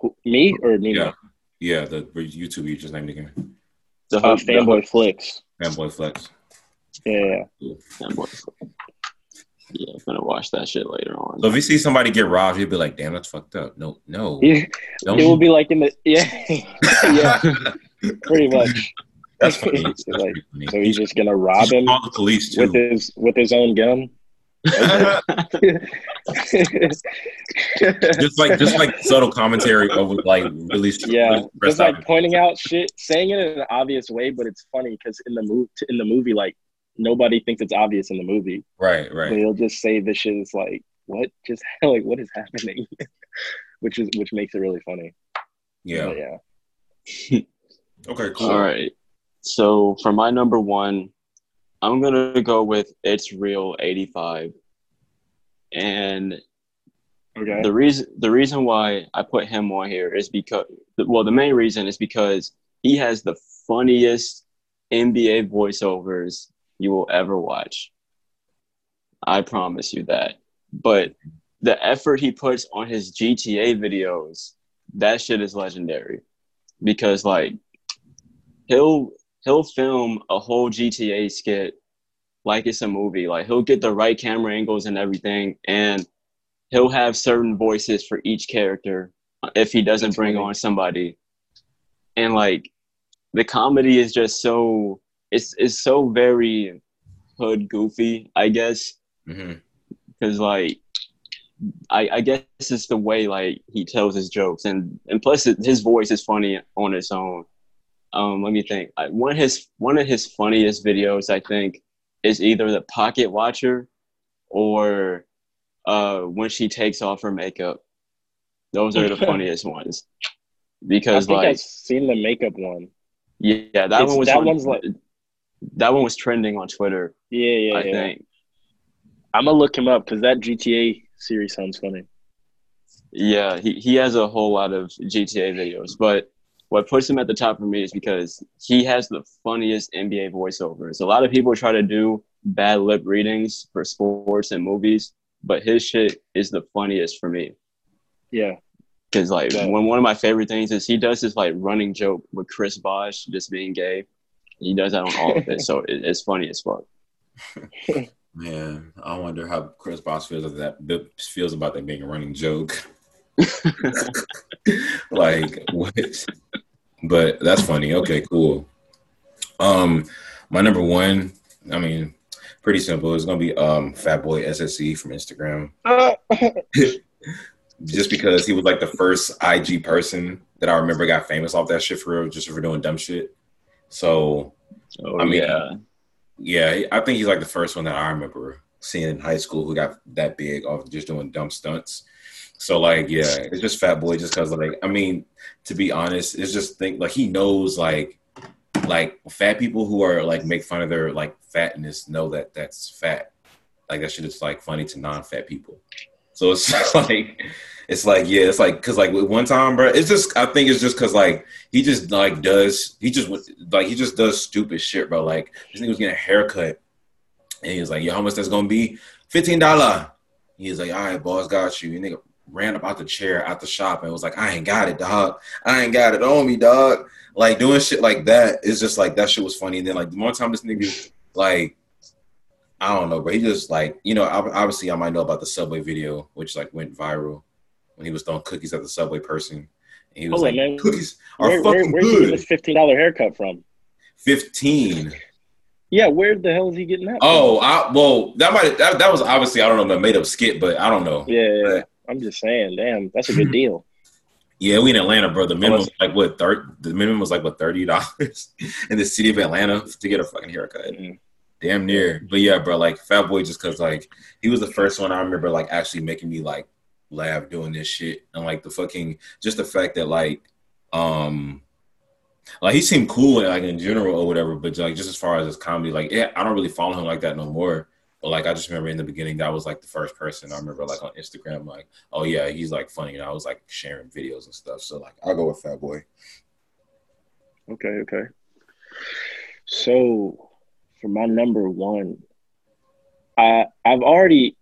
who, me or Nemo? Yeah. Yeah, the YouTube you just named again. the Uh, hook- the Fanboy Flicks. Fanboy Flex. Yeah. Fanboy. Yeah, I'm gonna watch that shit later on. So if you see somebody get robbed, you'll be like, "Damn, that's fucked up." No, no, yeah. don't. It will be like in the yeah, yeah, pretty much. that's funny. That's like, funny. so he's just gonna rob him Call the police with his with his own gun. just like just like subtle commentary over like really yeah, just like pointing out shit, saying it in an obvious way, but it's funny because in the move in the movie, like nobody thinks it's obvious in the movie. right, But right. he'll just say this shit is like, what just like what is happening? which is which makes it really funny. Yeah. But yeah. Okay. Cool. All right. So for my number one, I'm gonna go with It's Real 85. And Okay. the reason the reason why I put him on here is because well the main reason is because he has the funniest NBA voiceovers you will ever watch. I promise you that. But the effort he puts on his GTA videos, that shit is legendary. Because like he'll he'll film a whole GTA skit like it's a movie. Like he'll get the right camera angles and everything and he'll have certain voices for each character if he doesn't bring on somebody. And like the comedy is just so it's it's so very hood goofy, I guess. hmm Cause like I, I guess it's the way like he tells his jokes and and plus his voice is funny on its own. Um, let me think. I, one of his one of his funniest videos I think is either the Pocket Watcher or uh, when she takes off her makeup. Those are the funniest ones because I because think like I've seen the makeup one. yeah, that It's- one was that on- one's like- that one was trending on Twitter. Yeah, yeah, I yeah. think. I'm gonna look him up because that GTA series sounds funny. Yeah, he, he has a whole lot of GTA videos, but what puts him at the top for me is because he has the funniest NBA voiceovers. A lot of people try to do bad lip readings for sports and movies, but his shit is the funniest for me. Yeah. Because like Yeah. one one of my favorite things is he does this like running joke with Chris Bosh just being gay. He does that on all of it, so it, it's funny as fuck. Man, I wonder how Chris Bosh feels about that. Feels about that being a running joke. like what? But that's funny. Okay, cool. Um, my number one. I mean, pretty simple. It's gonna be um Fat Boy SSE from Instagram. Just because he was like the first IG person that I remember got famous off that shit for real, just for doing dumb shit. So Oh I mean, yeah, yeah, I think he's like the first one that I remember seeing in high school who got that big off just doing dumb stunts. So like, yeah, it's just Fat Boy just because like, I mean, to be honest, it's just think like he knows like like fat people who are like make fun of their like fatness know that that's fat. Like that shit is like funny to non-fat people. So it's like it's like yeah, it's like because like with one time, bro, it's just I think it's just because like he just like does he just like he just does stupid shit, bro. Like this nigga was getting a haircut, and he was like, "Yo, how much that's gonna be? Fifteen dollar." He was like, "All right, boss, got you." And nigga ran up out the chair out the shop and was like, "I ain't got it, dog. I ain't got it on me, dog." Like doing shit like that is just like that shit was funny. And then like the more time this nigga like I don't know, but he just like you know obviously I might know about the subway video which like went viral when he was throwing cookies at the subway person. And he was Hold like, man. "Cookies are Where, where, fucking where's he getting good." this fifteen dollar haircut from? Fifteen. Yeah, where the hell is he getting that? Oh, I, well, that might that, that was obviously I don't know, a made up skit, but I don't know. yeah. I'm just saying, damn, that's a good deal. Yeah, we in Atlanta, bro. The minimum Oh, was like what third? The minimum was like what thirty dollars in the city of Atlanta to get a fucking haircut. Mhm. Damn near. But yeah, bro, like Fat Boy, just cause like he was the first one I remember like actually making me like laugh doing this shit and like the fucking just the fact that like um Like he seemed cool, like in general or whatever, but like just as far as his comedy, like yeah, I don't really follow him like that no more. But like I just remember in the beginning, that was like the first person I remember like on Instagram, like oh yeah, he's like funny, and I was like sharing videos and stuff. So like I'll go with Fat Boy. Okay, okay. So for my number one, I I've already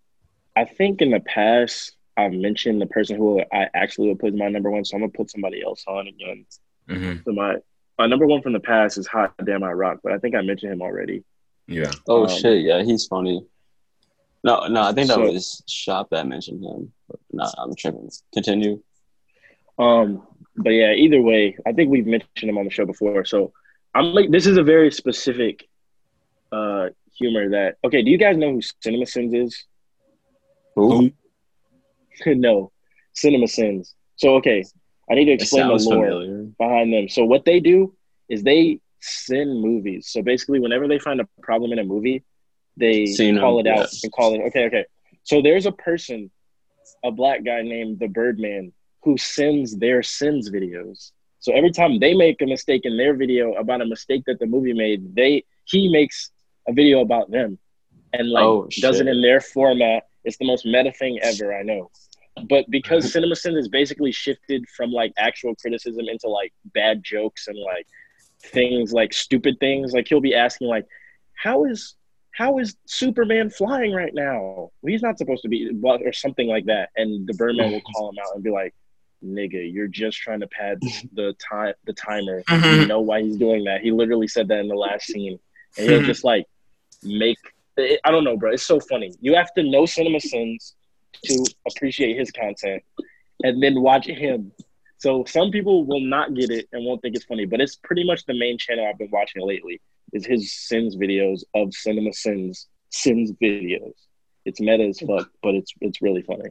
I think in the past I've mentioned the person who I actually would put as my number one, so I'm gonna put somebody else on again. Mm-hmm. So my my number one from the past is Hot Damn I Rock, but I think I mentioned him already. Yeah. Oh Um, shit, yeah, he's funny. No, no, I think that So- was Shop that mentioned him. But no, I'm tripping. Continue. Um, but yeah, either way, I think we've mentioned him on the show before. So I'm like, this is a very specific uh humor that. Okay, do you guys know who Cinema Sins is? Who? no, Cinema Sins. So okay, I need to explain the lore familiar. behind them. So what they do is they send movies. So basically, whenever they find a problem in a movie, they Seen 'em, call it out yeah. and call it. Okay, okay. So there's a person, a black guy named the Birdman, who sends their sins videos. So every time they make a mistake in their video about a mistake that the movie made, they he makes a video about them, and like Oh, does it in their format. It's the most meta thing ever. I know. But because Cinema Sins is basically shifted from like actual criticism into like bad jokes and like things like stupid things, like he'll be asking like, "How is how is Superman flying right now? He's not supposed to be," or something like that. And the Birdman will call him out and be like, "Nigga, you're just trying to pad the time the timer. You mm-hmm. know why he's doing that? He literally said that in the last scene, and he'll mm-hmm. just like make." I don't know, bro. It's so funny. You have to know Cinema Sins to appreciate his content and then watch him. So some people will not get it and won't think it's funny, but it's pretty much the main channel I've been watching lately is his sins videos of cinema sins sins videos. It's meta as fuck, but it's it's really funny.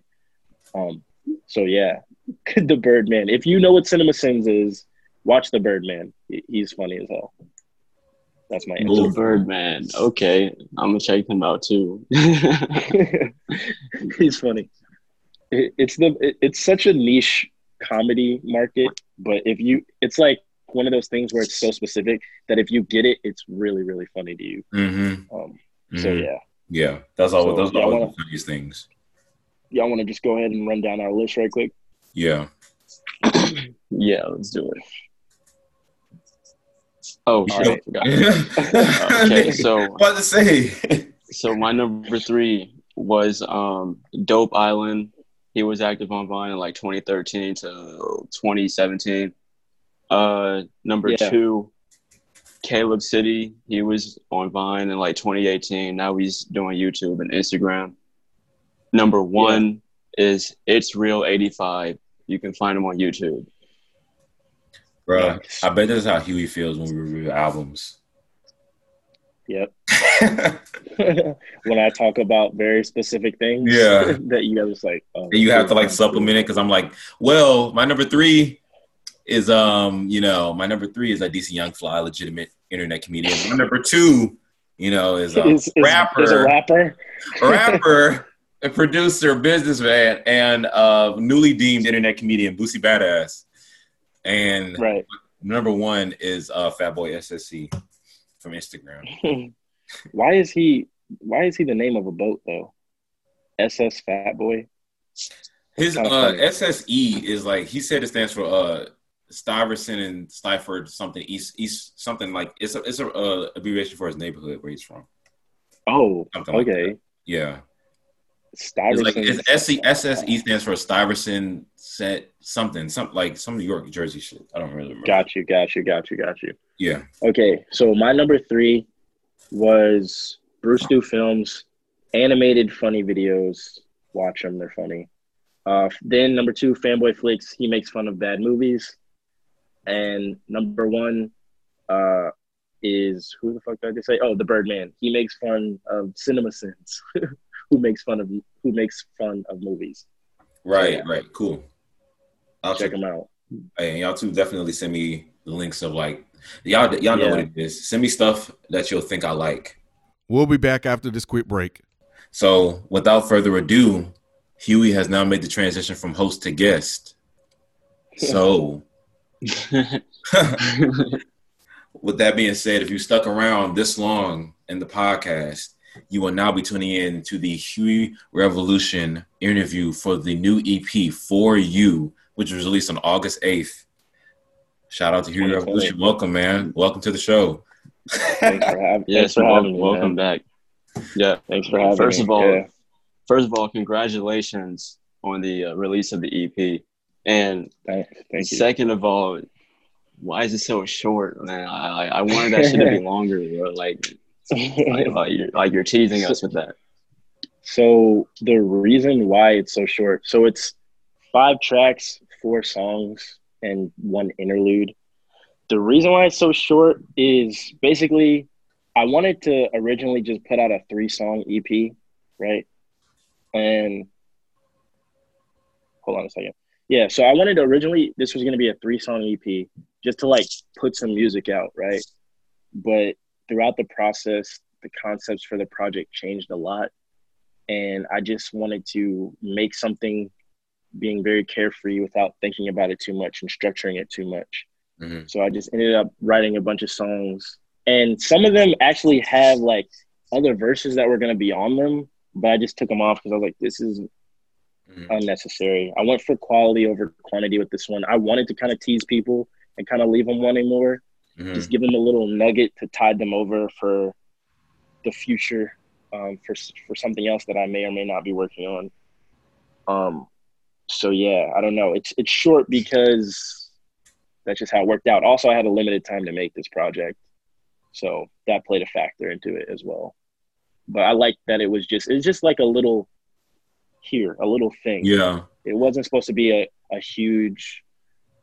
Um so yeah. the Birdman. If you know what cinema sins is, watch the Birdman. He- He's funny as hell. That's my The answer. Birdman. Okay, I'm gonna check him out too. He's funny. It, it's the it, it's such a niche comedy market, but if you, it's like one of those things where it's so specific that if you get it, it's really really funny to you. Mm-hmm. Um, So yeah, Yeah. That's all. So, those are yeah, I always wanna- the funniest things. y'all want to just go ahead and run down our list right quick? Yeah. yeah, let's do it. Oh All shit, right. I okay, so what to say? so my number three was um Dope Island. He was active on Vine in like 2013 to 2017. Uh, number Yeah. two, Caleb City. He was on Vine in like 2018. Now he's doing YouTube and Instagram. Number one is It's Real 85. You can find him on YouTube. Bruh, I bet that's how Huey feels when we review albums. Yep. when I talk about very specific things, Yeah. that you guys like, oh, you have to like supplement it because I'm like, well, my number three is um, you know, my number three is a DC Young Fly, legitimate internet comedian. My number two, you know, is a Is, is, rapper, is a rapper. rapper, a producer, businessman, and uh, newly deemed internet comedian Boosie Badass. And Right. number one is uh, Fat Boy SSE from Instagram. why is he? Why is he the name of a boat though? SS Fat Boy. His uh. SSE is like he said it stands for uh Stuyvesant and Stiford something East East something like it's a it's a uh, abbreviation for his neighborhood where he's from. Oh, Something like okay. Yeah, like Stuyvesant. SC, SSE stands for Stuyvesant set something some like some New York Jersey shit. I don't really remember. Got you. Got you. Got you. Got you. Yeah, Okay, so my number three was Brewstew Films, animated funny videos. Watch them; they're funny. Uh, then number two, Fanboy Flicks. He makes fun of bad movies. And number one uh, is who the fuck did I just say? Oh, the Birdman. He makes fun of cinema sins. who makes fun of who makes fun of movies? right, Yeah. right, cool. I'll Check check. them out. Hey, and y'all too definitely send me the links of like y'all y'all know Yeah. what it is. Send me stuff that you'll think I like. We'll be back after this quick break. So, without further ado, Huey has now made the transition from host to guest. So, With that being said, if you stuck around this long in the podcast, you will now be tuning in to the Huey Revolution interview for the new EP for you, which was released on August 8th. Shout out to Huey Revolution. Welcome, man. Welcome to the show. Thanks for, having. yes, for having me. welcome man. back. Yeah. Thanks for having me. First me. of all, Yeah. First of all, congratulations on the uh, release of the EP. And thank, thank second of all, why is it so short, man? I I, I wanted that shit to be longer, bro. Like, like, you're like you're teasing us with that. So the reason why it's so short, so it's five tracks, four songs, and one interlude. The reason why it's so short is basically I wanted to originally just put out a three song EP, right? And hold on a second. Yeah, so I wanted to originally this was gonna be a three song EP just to like put some music out, right? But throughout the process, the concepts for the project changed a lot and I just wanted to make something being very carefree without thinking about it too much and structuring it too much. Mhm. So I just ended up writing a bunch of songs, and some of them actually have like other verses that were going to be on them, but I just took them off because I was like, this is Mhm. unnecessary. I went for quality over quantity with this one. I wanted to kind of tease people and kind of leave them wanting more, Mhm. just give them a little nugget to tide them over for the future um, for for something else that I may or may not be working on. Um, so yeah, I don't know. It's it's short because that's just how it worked out. Also, I had a limited time to make this project, so that played a factor into it as well. But I like that it was just it's just like a little here, a little thing. Yeah. It wasn't supposed to be a a huge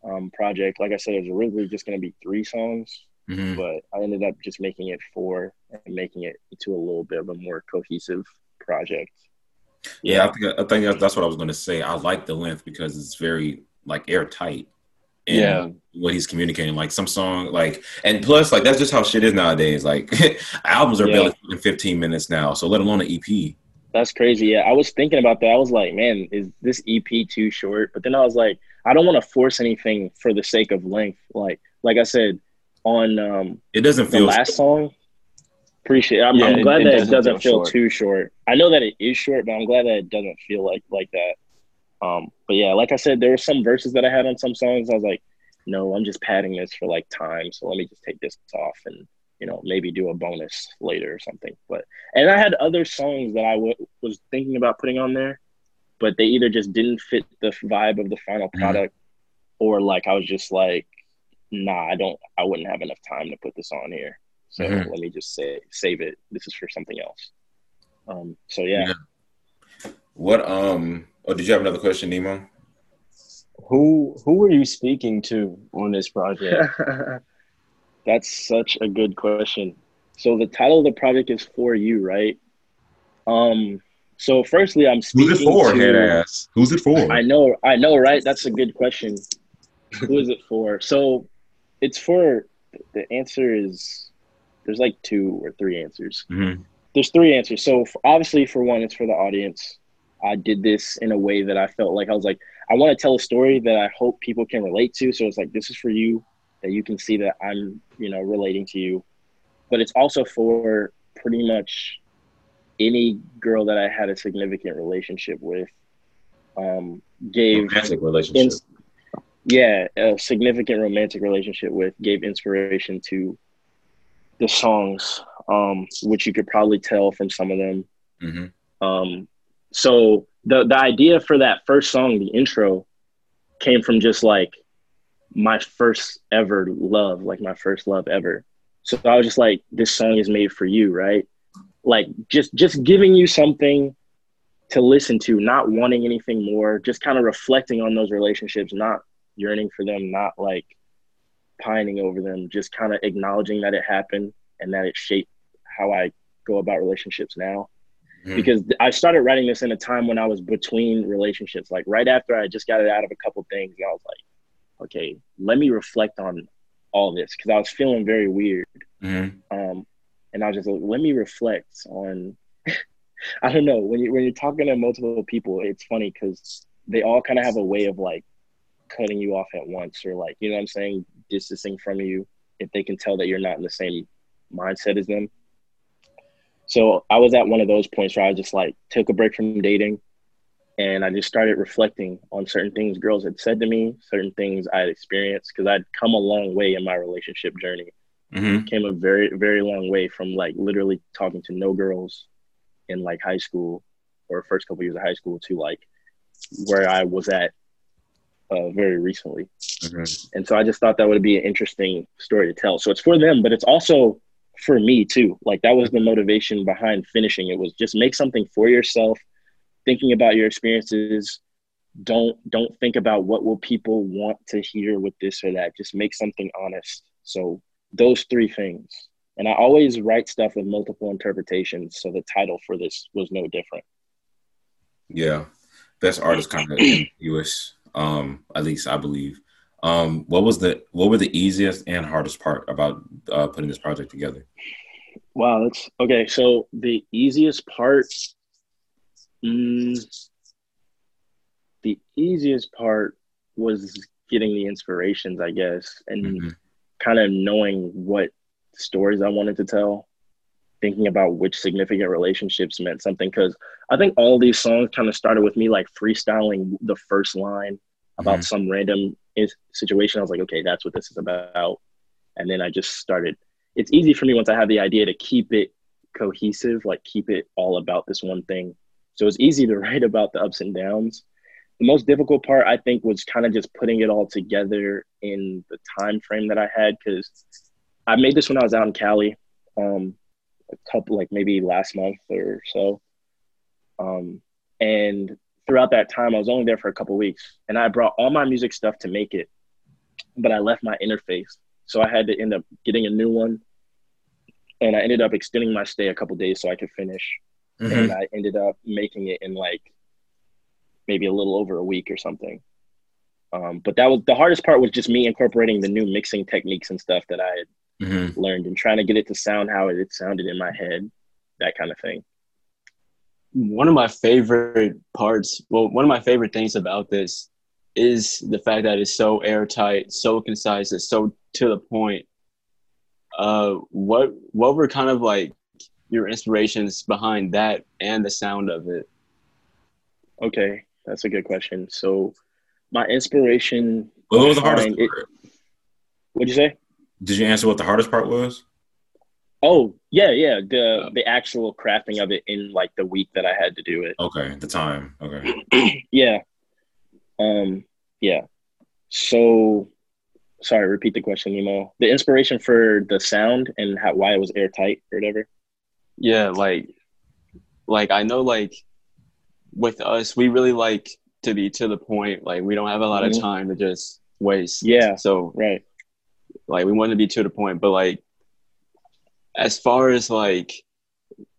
um, project. Like I said, it was originally just going to be three songs Mhm. but I ended up just making it four and making it into a little bit of a more cohesive project. Yeah, I think I think that's- that's what I was going to say. I like the length because it's very like airtight. in Yeah. what he's communicating. Like some song, like and plus, like that's just how shit is nowadays. Like albums are Yeah. barely in 15 minutes now, so let alone an EP. That's crazy. Yeah, I was thinking about that. I was like, man, is this EP too short? But then I was like, I don't want to force anything for the sake of length. Like, like I said on um, It doesn't the feel last song. Appreciate. I'm, Yeah, I'm glad it that it doesn't doesn't feel feel short. too short. I know that it is short, but I'm glad that it doesn't feel like like that. Um, but yeah, like I said, there were some verses that I had on some songs. I was like, no, I'm just padding this for like time, so let me just take this off and you know maybe do a bonus later or something. But and I had other songs that I w- was thinking about putting on there, but they either just didn't fit the vibe of the final Mhm. product, or like I was just like, nah, I don't, I wouldn't have enough time to put this on here. So Mhm. let me just say, save it. This is for something else. Um. So yeah. What um? Oh, did you have another question, Nemo? Who who were you speaking to on this project? That's such a good question. So the title of the project is for you, right? Um. So firstly, I'm speaking Who's it for, to, head ass? Who's it for? I know, I know, right? That's a good question. Who is it for? So it's for the answer is there's like two or three answers. Mhm. There's three answers. So f obviously, for one, it's for the audience. I did this in a way that I felt like I was like, I want to tell a story that I hope people can relate to. So it's like this is for you that you can see that I'm, you know, relating to you. But it's also for pretty much any girl that I had a significant relationship with. Um, gave Romantic relationship. ins- yeah, a significant romantic relationship with gave inspiration to the songs, um, which you could probably tell from some of them. hmm Um, so the the idea for that first song, the intro, came from just like my first ever love, like my first love ever. So I was just like, this song is made for you, right? Like just just giving you something to listen to, not wanting anything more, just kind of reflecting on those relationships, not yearning for them, not like pining over them, just kind of acknowledging that it happened and that it shaped how I go about relationships now Mhm. because I started writing this in a time when I was between relationships, like right after I just got it out of a couple things. And I was like, okay, let me reflect on all this because I was feeling very weird. Mhm. Um, and I was just like, let me reflect on. I don't know when you when you're talking to multiple people, it's funny because they all kind of have a way of like cutting you off at once or like you know what I'm saying, distancing from you if they can tell that you're not in the same mindset as them. So I was at one of those points where I just like took a break from dating and I just started reflecting on certain things girls had said to me, certain things I had experienced because I'd come a long way in my relationship journey. Mm-hmm. Came a very, very long way from like literally talking to no girls in like high school or first couple years of high school to like where I was at uh, very recently. Mhm. And so I just thought that would be an interesting story to tell. So it's for them, but it's also for me too. Like that was the motivation behind finishing it was just make something for yourself, thinking about your experiences. Don't don't think about what will people want to hear with this or that. Just make something honest. So those three things. And I always write stuff with multiple interpretations. So the title for this was no different. Yeah, best artist kind of ambiguous. Um, at least I believe. Um, what was the what were the easiest and hardest part about uh, putting this project together? Wow, that's okay. So the easiest part, mm, the easiest part was getting the inspirations, I guess, and Mhm. Kind of knowing what stories I wanted to tell, thinking about which significant relationships meant something. Because I think all these songs kind of started with me like freestyling the first line about Mhm. some random is- situation. I was like, okay, that's what this is about. And then I just started. It's easy for me once I have the idea to keep it cohesive, like keep it all about this one thing. So it's easy to write about the ups and downs. The most difficult part, I think, was kind of just putting it all together in the time frame that I had because I made this when I was out in Cali, um, a couple like maybe last month or so, um, and throughout that time, I was only there for a couple weeks, and I brought all my music stuff to make it, but I left my interface, so I had to end up getting a new one, and I ended up extending my stay a couple days so I could finish, Mhm. and I ended up making it in like maybe a little over a week or something. Um, but that was the hardest part was just me incorporating the new mixing techniques and stuff that I had Mhm. learned and trying to get it to sound how it sounded in my head, that kind of thing. one of my favorite parts well one of my favorite things about this is the fact that it's so airtight so concise it's so to the point uh what what were kind of like your inspirations behind that and the sound of it Okay, that's a good question. So, my inspiration. What was the hardest behind it- part? What'd you say? Did you answer what the hardest part was? Oh, yeah, yeah. The the actual crafting of it in like the week that I had to do it. Okay, the time. Okay. Yeah. Um. Yeah. So, sorry. Repeat the question, Nemo. The inspiration for the sound and how why it was airtight or whatever. yeah like like i know like with us we really like to be to the point like we don't have a lot Mhm. of time to just waste Yeah. so Right. like we want to be to the point but like as far as like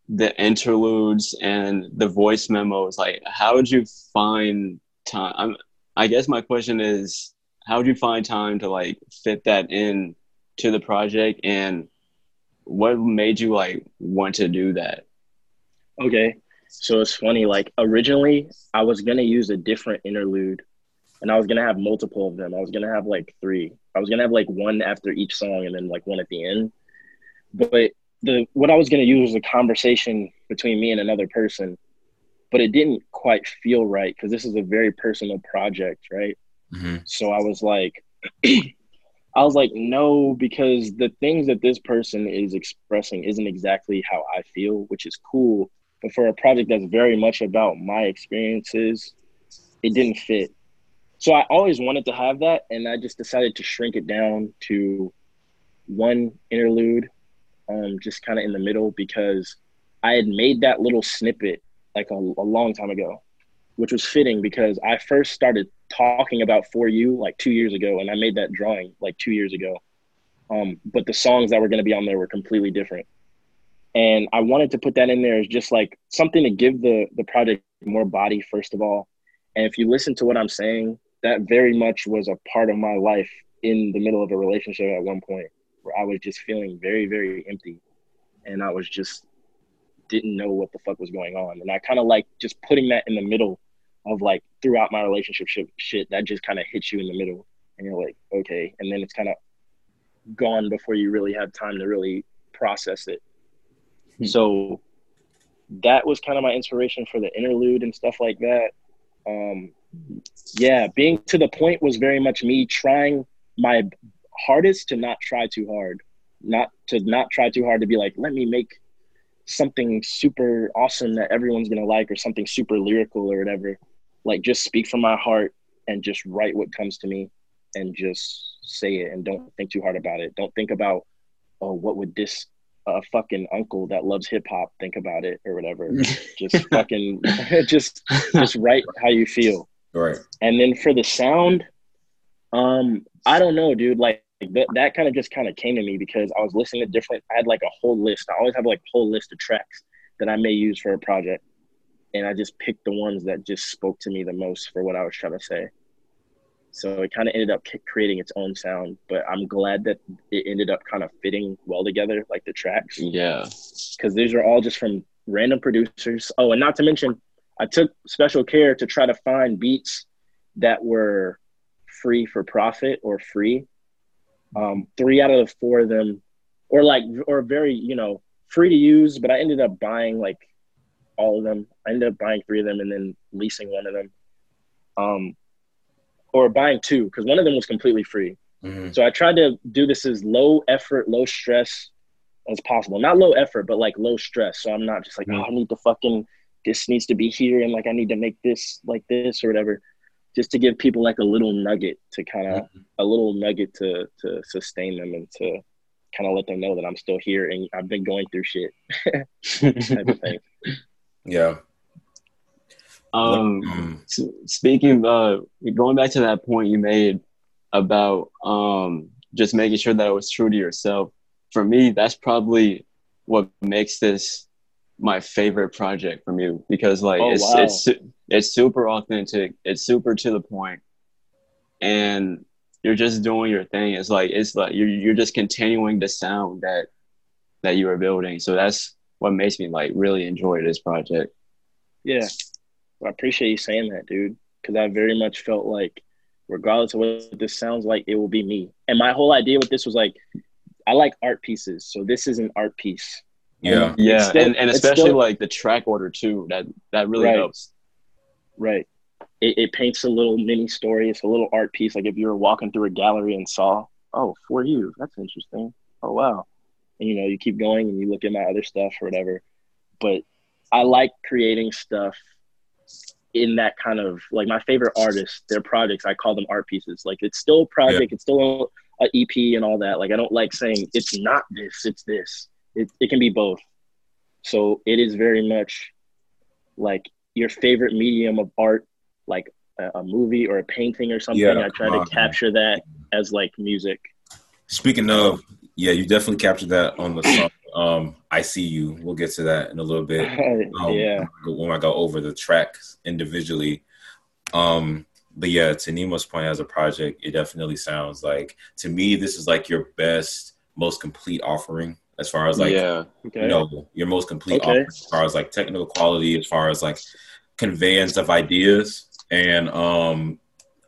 the interludes and the voice memos like how would you find time I'm, i guess my question is how would you find time to like fit that in to the project and what made you like want to do that Okay. So it's funny. Like originally, I was gonna use a different interlude, and I was gonna have multiple of them. I was gonna have like three. I was gonna have like one after each song, and then like one at the end. But the what I was gonna use was a conversation between me and another person, but it didn't quite feel right because this is a very personal project, right? hmm So I was like, I was like, no, because the things that this person is expressing isn't exactly how I feel, which is cool. But for a project that's very much about my experiences, it didn't fit. So I always wanted to have that, and I just decided to shrink it down to one interlude, um, just kind of in the middle, because I had made that little snippet like a, a long time ago, which was fitting because I first started talking about for you like two years ago, and I made that drawing like two years ago. Um, but the songs that were going to be on there were completely different, and I wanted to put that in there as just like something to give the the project more body first of all. And if you listen to what I'm saying, that very much was a part of my life in the middle of a relationship at one point where I was just feeling very very empty, and I was just didn't know what the fuck was going on, and I kind of like just putting that in the middle of like throughout my relationship shit, that just kind of hits you in the middle. And you're like okay. And then it's kind of gone before you really have time to really process it so that was kind of my inspiration for the interlude and stuff like that. Um yeah being to the point was very much me trying my hardest to not try too hard not to not try too hard to be like let me make something super awesome that everyone's gonna like or something super lyrical or whatever. Like just speak from my heart and just write what comes to me and just say it and don't think too hard about it. Don't think about oh what would this uh, fucking uncle that loves hip hop think about it or whatever just fucking just just write how you feel Right. and then for the sound, um, I don't know, dude. Like that, that kind of just kind of came to me because I was listening to different. I had like a whole list. I always have like a whole list of tracks that I may use for a project, and I just picked the ones that just spoke to me the most for what I was trying to say. So it kind of ended up creating its own sound, but I'm glad that it ended up kind of fitting well together, like the tracks Yeah. because these are all just from random producers. Oh, and not to mention, I took special care to try to find beats that were free for profit or free. Um, three out of the four of them, or like, or very, you know, free to use, but I ended up buying like all of them. I ended up buying three of them and then leasing one of them. Um, or buying two because one of them was completely free. Mhm. So I tried to do this as low effort, low stress as possible. Not low effort, but like low stress. So I'm not just like, oh, I need to fucking this needs to be here and like I need to make this like this or whatever. Just to give people like a little nugget to kind of a little nugget to to sustain them and to kind of let them know that I'm still here and I've been going through shit type of thing. Yeah. Um, Mm. s- speaking, uh, going back to that point you made about um, just making sure that it was true to yourself. For me, that's probably what makes this my favorite project from you because, like, Oh, it's wow. it's it's super authentic. It's super to the point, and you're just doing your thing. It's like it's like you're you're just continuing the sound that that you were building. So that's what makes me like really enjoy this project. Yeah. Well, I appreciate you saying that, dude. Because I very much felt like, regardless of what this sounds like, it will be me. And my whole idea with this was like, I like art pieces. So this is an art piece. Yeah. Yeah, still- and, and especially still- like the track order too. That that really Right. helps. Right. It, it paints a little mini story. It's a little art piece. Like if you were walking through a gallery and saw, oh, for you, that's interesting. Oh, wow. And, you know, you keep going and you look at my other stuff or whatever. But I like creating stuff in that kind of like my favorite artists, their projects, I call them art pieces. Like it's still a project, it's still a EP and all that. Like I don't like saying it's not this, it's this. It, it can be both. So it is very much like your favorite medium of art, like a, a movie or a painting or something. Yeah, I try to on, capture that as like music. Speaking of, yeah, you definitely captured that on the song. Um, I see you. We'll get to that in a little bit. Um, yeah. When I go over the tracks individually. Um, but yeah, to Nemo's point as a project, it definitely sounds like to me this is like your best, most complete offering as far as like yeah, Okay. you know your most complete Okay. offering as far as like technical quality, as far as like conveyance of ideas, and um,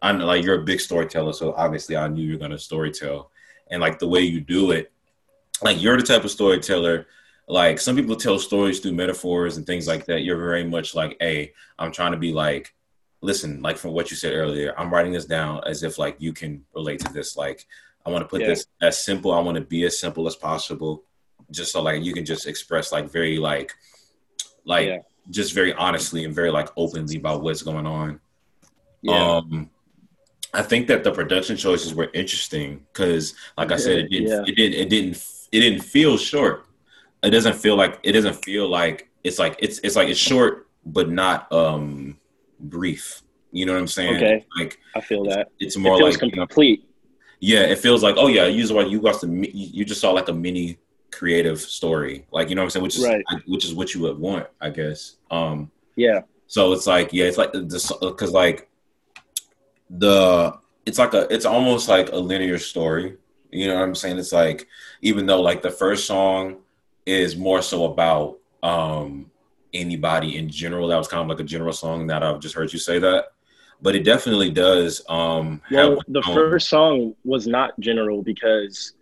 I'm like you're a big storyteller, so obviously I knew you're gonna storytell, and like the way you do it, like you're the type of storyteller. Like some people tell stories through metaphors and things like that. You're very much like, hey, I'm trying to be like, listen, like from what you said earlier, I'm writing this down as if like you can relate to this. Like I want to put Yeah. this as simple. I want to be as simple as possible, just so like you can just express like very like, like Yeah. just very honestly and very like openly about what's going on. Yeah. Um, I think that the production choices were interesting because, like I said, it didn't, Yeah. it didn't, it didn't, it didn't feel short. It doesn't feel like it doesn't feel like it's like it's it's like it's short but not um brief. You know what I'm saying? Okay. Like I feel that. it's It more feels like you know, complete. yeah, it feels like oh yeah, you just you got some you just saw like a mini creative story, like you know what I'm saying, which is Right. which is what you would want, I guess. Um, Yeah. so it's like yeah, it's like this because like the it's like a it's almost like a linear story. You know what I'm saying? It's like even though like the first song is more so about um anybody in general. That was kind of like a general song that I've just heard you say that. But it definitely does. Um, Well, have the own- first song was not general because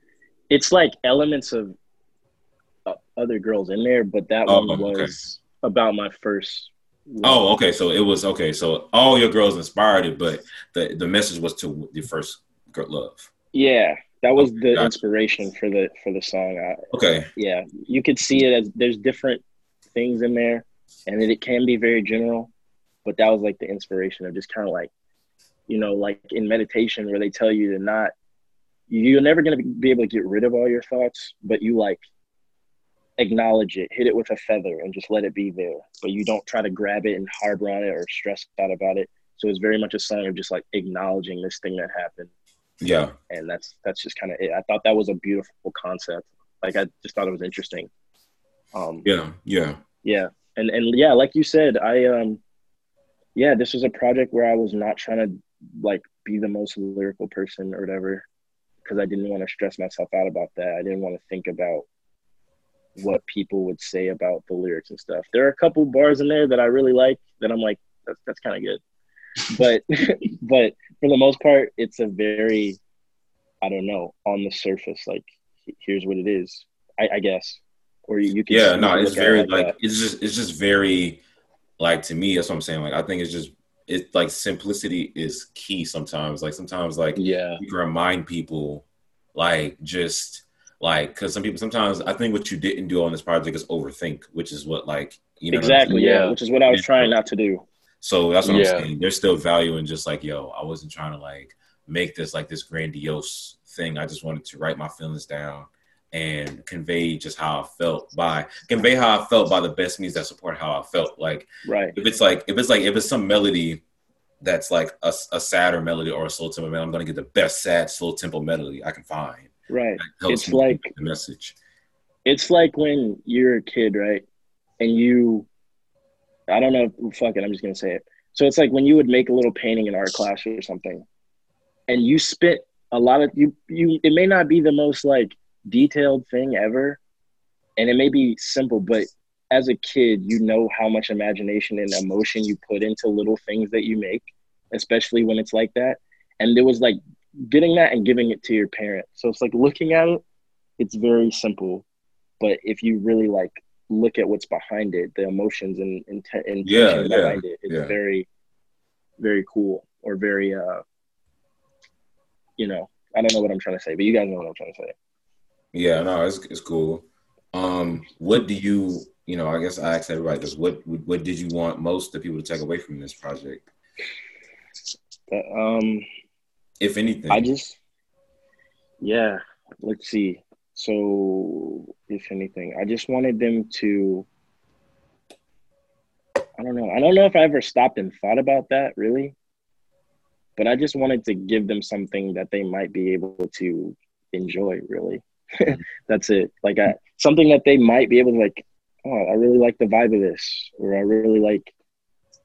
it's like elements of uh, other girls in there, but that Oh, one okay. was about my first. Oh, okay. So it was okay. So all your girls inspired it, but the the message was to your first girl love. Yeah, that was the Gotcha. inspiration for the for the song. I, Okay. yeah, you could see it as there's different things in there, and it, it can be very general, but that was like the inspiration of just kind of like, you know, like in meditation where they tell you to not, you're never gonna be able to get rid of all your thoughts, but you like acknowledge it, hit it with a feather, and just let it be there. But you don't try to grab it and harbor on it or stress out about it. So it's very much a song of just like acknowledging this thing that happened Yeah. and that's that's just kind of it. I thought that was a beautiful concept. Like I just thought it was interesting. Um, Yeah. Yeah. yeah, and and yeah, like you said, I um, yeah, this was a project where I was not trying to like be the most lyrical person or whatever, because I didn't want to stress myself out about that. I didn't want to think about what people would say about the lyrics and stuff. There are a couple bars in there that I really like that I'm like, that's that's kind of good, but but for the most part, it's a very, I don't know, on the surface, like here's what it is, I, I guess, or you, you can Yeah. No, it's at it very like like it's just it's just very like to me. That's what I'm saying. Like I think it's just it's like simplicity is key sometimes. Like sometimes like Yeah. you can remind people like just like because some people sometimes I think what you didn't do on this project is overthink, which is what like you know exactly, yeah. Yeah. which is what I was trying not to do. So that's what Yeah. I'm saying. There's still value in just like, yo, I wasn't trying to like make this like this grandiose thing. I just wanted to write my feelings down and convey just how I felt by convey how I felt by the best means that support how I felt. Like Right. if it's like if it's like if it's some melody that's like a, a sadder melody or a slow tempo melody, I'm gonna get the best sad slow tempo melody I can find. Right. It's like- the message. It's like when you're a kid, right? And you, I don't know, fuck it, I'm just to say it. So it's like when you would make a little painting in art class or something, and you spent a lot of, you, you, it may not be the most like detailed thing ever, and it may be simple, but as a kid, you know how much imagination and emotion you put into little things that you make, especially when it's like that. And there was like getting that and giving it to your parent. So it's like looking at it, it's very simple. But if you really like look at what's behind it, the emotions and intent and Yeah, yeah, behind it, it's yeah. very, very cool or very, uh, you know, I don't know what I'm trying to say, but you guys know what I'm trying to say. Yeah, no, it's it's cool. Um, what do you, you know, I guess I asked everybody this. What what did you want most the people to take away from this project, um, if anything? I just, yeah, let's see. So, if anything, I just wanted them to, I don't know. I don't know if I ever stopped and thought about that really, but I just wanted to give them something that they might be able to enjoy really. That's it. Like, I, something that they might be able to, like, oh, I really like the vibe of this, or I really like,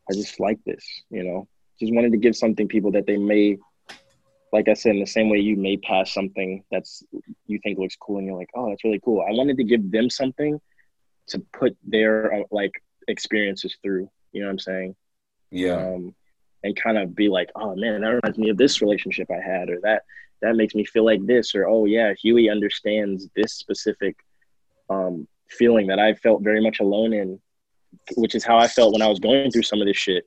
I just like this, you know? Just wanted to give something people that they may like I said, in the same way you may pass something that's you think looks cool and you're like, oh, that's really cool. I wanted to give them something to put their uh, like experiences through. You know what I'm saying? yeah, Um, and kind of be like, oh man, that reminds me of this relationship I had, or that that makes me feel like this, or oh yeah, Huey understands this specific um, feeling that I felt very much alone in, which is how I felt when I was going through some of this shit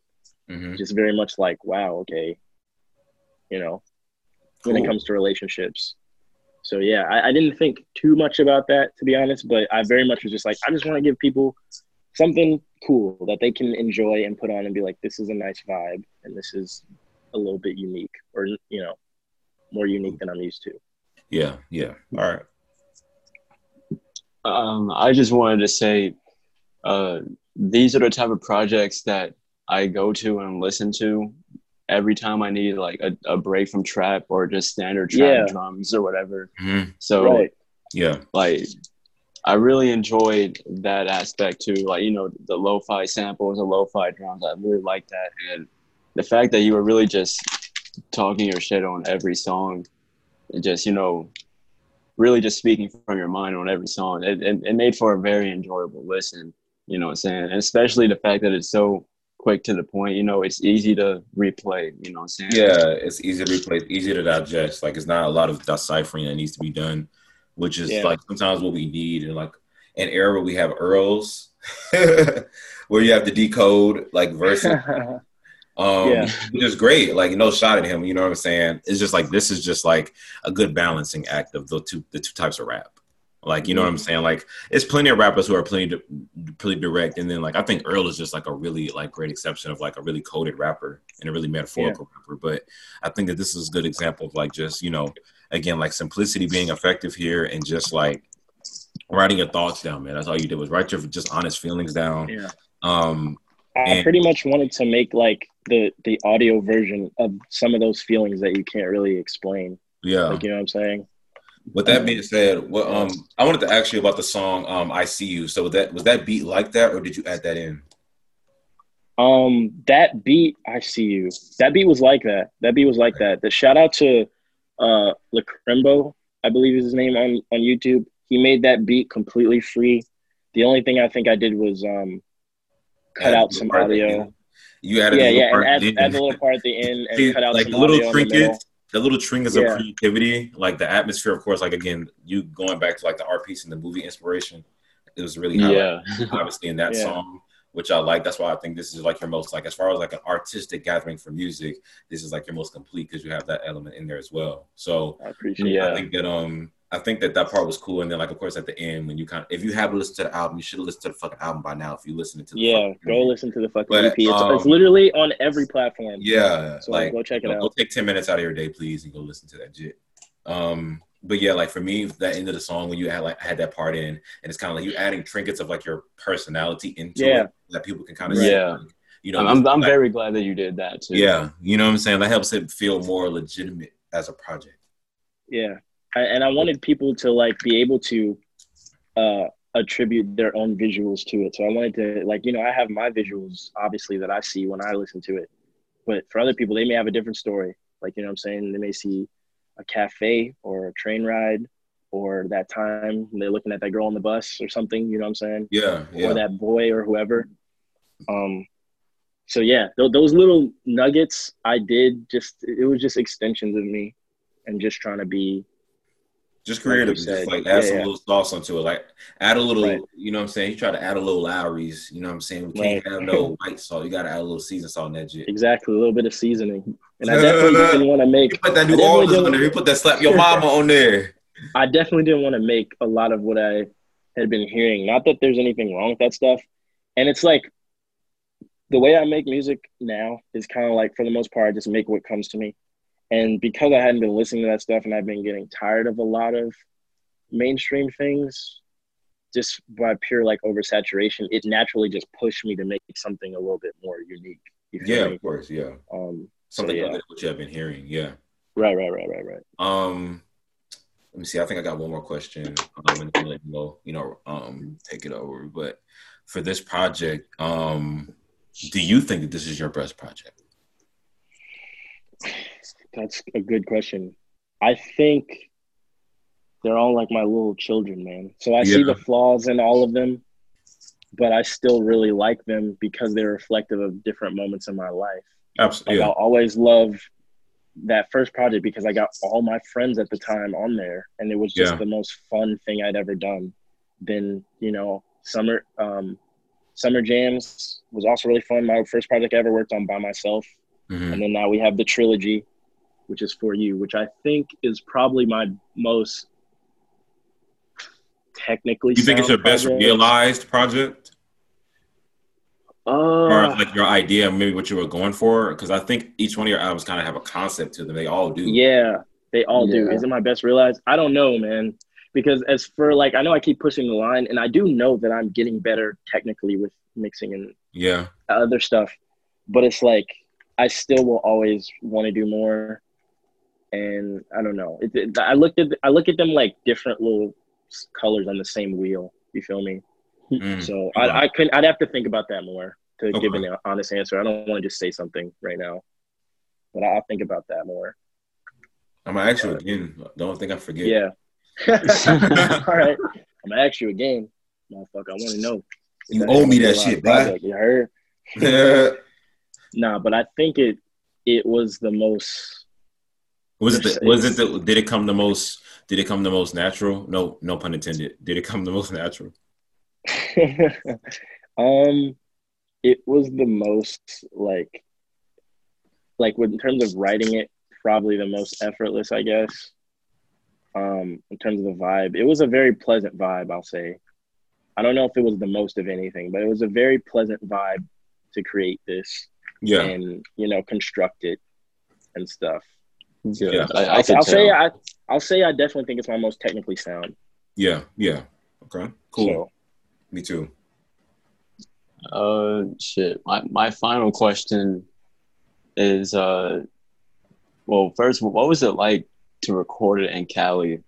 hmm just very much like, wow, okay, you know, when it comes to relationships. So yeah, I, I didn't think too much about that to be honest, but I very much was just like, I just want to give people something cool that they can enjoy and put on and be like, this is a nice vibe and this is a little bit unique or you know, more unique than I'm used to. yeah, yeah. All right. Um, I just wanted to say, uh, these are the type of projects that I go to and listen to every time I need like a, a break from trap or just standard trap Yeah. drums or whatever. Mhm. So right. Yeah, like I really enjoyed that aspect too. Like, you know, the lo-fi samples, the lo-fi drums. I really like that. And the fact that you were really just talking your shit on every song and just, you know, really just speaking from your mind on every song. It, it, it made for a very enjoyable listen. You know what I'm saying? And especially the fact that it's so quick to the point. You know, it's easy to replay. You know what I'm saying? Yeah, it's easy to replay, it's easy to digest. Like it's not a lot of deciphering that needs to be done, which is Yeah. like sometimes what we need. And like an era where we have Earls, where you have to decode like verses, um, Yeah. which is great. Like no shot at him. You know what I'm saying? It's just like this is just like a good balancing act of the two the two types of rap. Like you know what I'm saying? Like it's plenty of rappers who are plenty pretty direct, and then like I think Earl is just like a really like great exception of like a really coded rapper and a really metaphorical rapper. But I think that this is a good example of like just you know again like simplicity being effective here and just like writing your thoughts down, man. That's all you did was write your just honest feelings down. yeah. Um, I And- pretty much wanted to make like the the audio version of some of those feelings that you can't really explain. yeah. Like you know what I'm saying? With that being said, what um I wanted to ask you about the song um I See You. So was that was that beat like that or did you add that in? Um, that beat, I see you. That beat was like that. That beat was like that. The shout out to uh Lacrimbo, I believe is his name on on YouTube. He made that beat completely free. The only thing I think I did was um cut out some part at the audio. You added Yeah, yeah, and part add, at the add the little part at the end and See, cut out like some little audio trinkets, the little trinkets Yeah. of creativity, like the atmosphere, of course, like again, you going back to like the art piece and the movie inspiration, it was really highlighted, Yeah. obviously in that Yeah. song, which I like. That's why I think this is like your most like as far as like an artistic gathering for music, this is like your most complete because you have that element in there as well. So I appreciate Yeah. I think that um I think that that part was cool, and then like of course at the end when you kind of if you haven't listened to the album, you should have listened to the fucking album by now. If you listen to the Yeah, fucking go album. listen to the fucking But, EP. It's, it's um, literally on every platform. Yeah, So like go check it you know, Go out. take ten minutes out of your day, please, and go listen to that shit. Um, but yeah, like for me, that end of the song when you had like had that part in, and it's kind of like you adding trinkets of like your personality into Yeah. it that people can kind of Yeah. see. You know, I'm, I'm, I'm like- very glad that you did that too. yeah. You know what I'm saying? That helps it feel more legitimate as a project. Yeah, I, and I wanted people to like be able to uh, attribute their own visuals to it. So I wanted to like you know I have my visuals obviously that I see when I listen to it, but for other people they may have a different story. Like you know what I'm saying they may see a cafe or a train ride or that time they're looking at that girl on the bus or something. You know what I'm saying? Yeah, yeah. or that boy or whoever. Um, so yeah, th- those little nuggets I did just it was just extensions of me, and just trying to be just like creative, just like add Yeah, some yeah. little sauce onto it. Like add a little, Right. you know what I'm saying? You try to add a little Lawry's, you know what I'm saying? We can't Right. have no white salt. You gotta add a little season salt in that shit. exactly a little bit of seasoning. And I definitely didn't want to make You put that New Orleans on there. You put that slap your mama on there. I definitely didn't want to make a lot of what I had been hearing. Not that there's anything wrong with that stuff. And it's like the way I make music now is kind of like for the most part, I just make what comes to me. And because I hadn't been listening to that stuff and I've been getting tired of a lot of mainstream things, just by pure like oversaturation, it naturally just pushed me to make something a little bit more unique. Yeah, me? of course, yeah. Um, Something so, yeah. what you have been hearing. Yeah. Right, right, right, right, right. Um, let me see. I think I got one more question. Um, and then let you know, you know, um, take it over. But for this project, um, do you think that this is your best project? That's a good question. I think they're all like my little children, man. So I see the flaws in all of them, but I still really like them because they're reflective of different moments in my life. Like Absolutely. I'll always love that first project because I got all my friends at the time on there and it was just Yeah. the most fun thing I'd ever done. Then, you know, summer um summer jams was also really fun. My first project I ever worked on by myself. Mhm. And then now we have the trilogy, which is for you, which I think is probably my most technically. You think it's your sound best realized project, or Uh, like your idea, of maybe what you were going for? Because I think each one of your albums kind of have a concept to them. They all do. yeah, they all do. Is it my best realized? I don't know, man. Because as for like, I know I keep pushing the line, and I do know that I'm getting better technically with mixing and Yeah. other stuff, but it's like I still will always want to do more. And I don't know. It, it- I looked at I look at them like different little colors on the same wheel. You feel me? Mm. So I, I couldn't. I'd have to think about that more to give an honest answer. I don't want to just say something right now, but I'll think about that more. I'm gonna ask you again. Don't think I forget. Yeah. All right. I'm gonna ask you again, motherfucker. I want to know. You owe me that gonna be a shit, bro. project, You heard? was Nah, but I think it it was the most. It the, was it the, did it come the most did it come the most natural? No, no pun intended. Did it come the most natural? um, it was the most like, like in terms of writing it, probably the most effortless, I guess. Um, in terms of the vibe, it was a very pleasant vibe. I'll say. I don't know if it was the most of anything, but it was a very pleasant vibe to create this Yeah. and you know construct it and stuff. Good. Yeah. I, I I'll, I'll say. I I'll say I definitely think it's my most technically sound. Yeah. Yeah. Okay. Cool. So, Me too. Uh, shit. My my final question is, uh, well, first, what was it like to record it in Cali?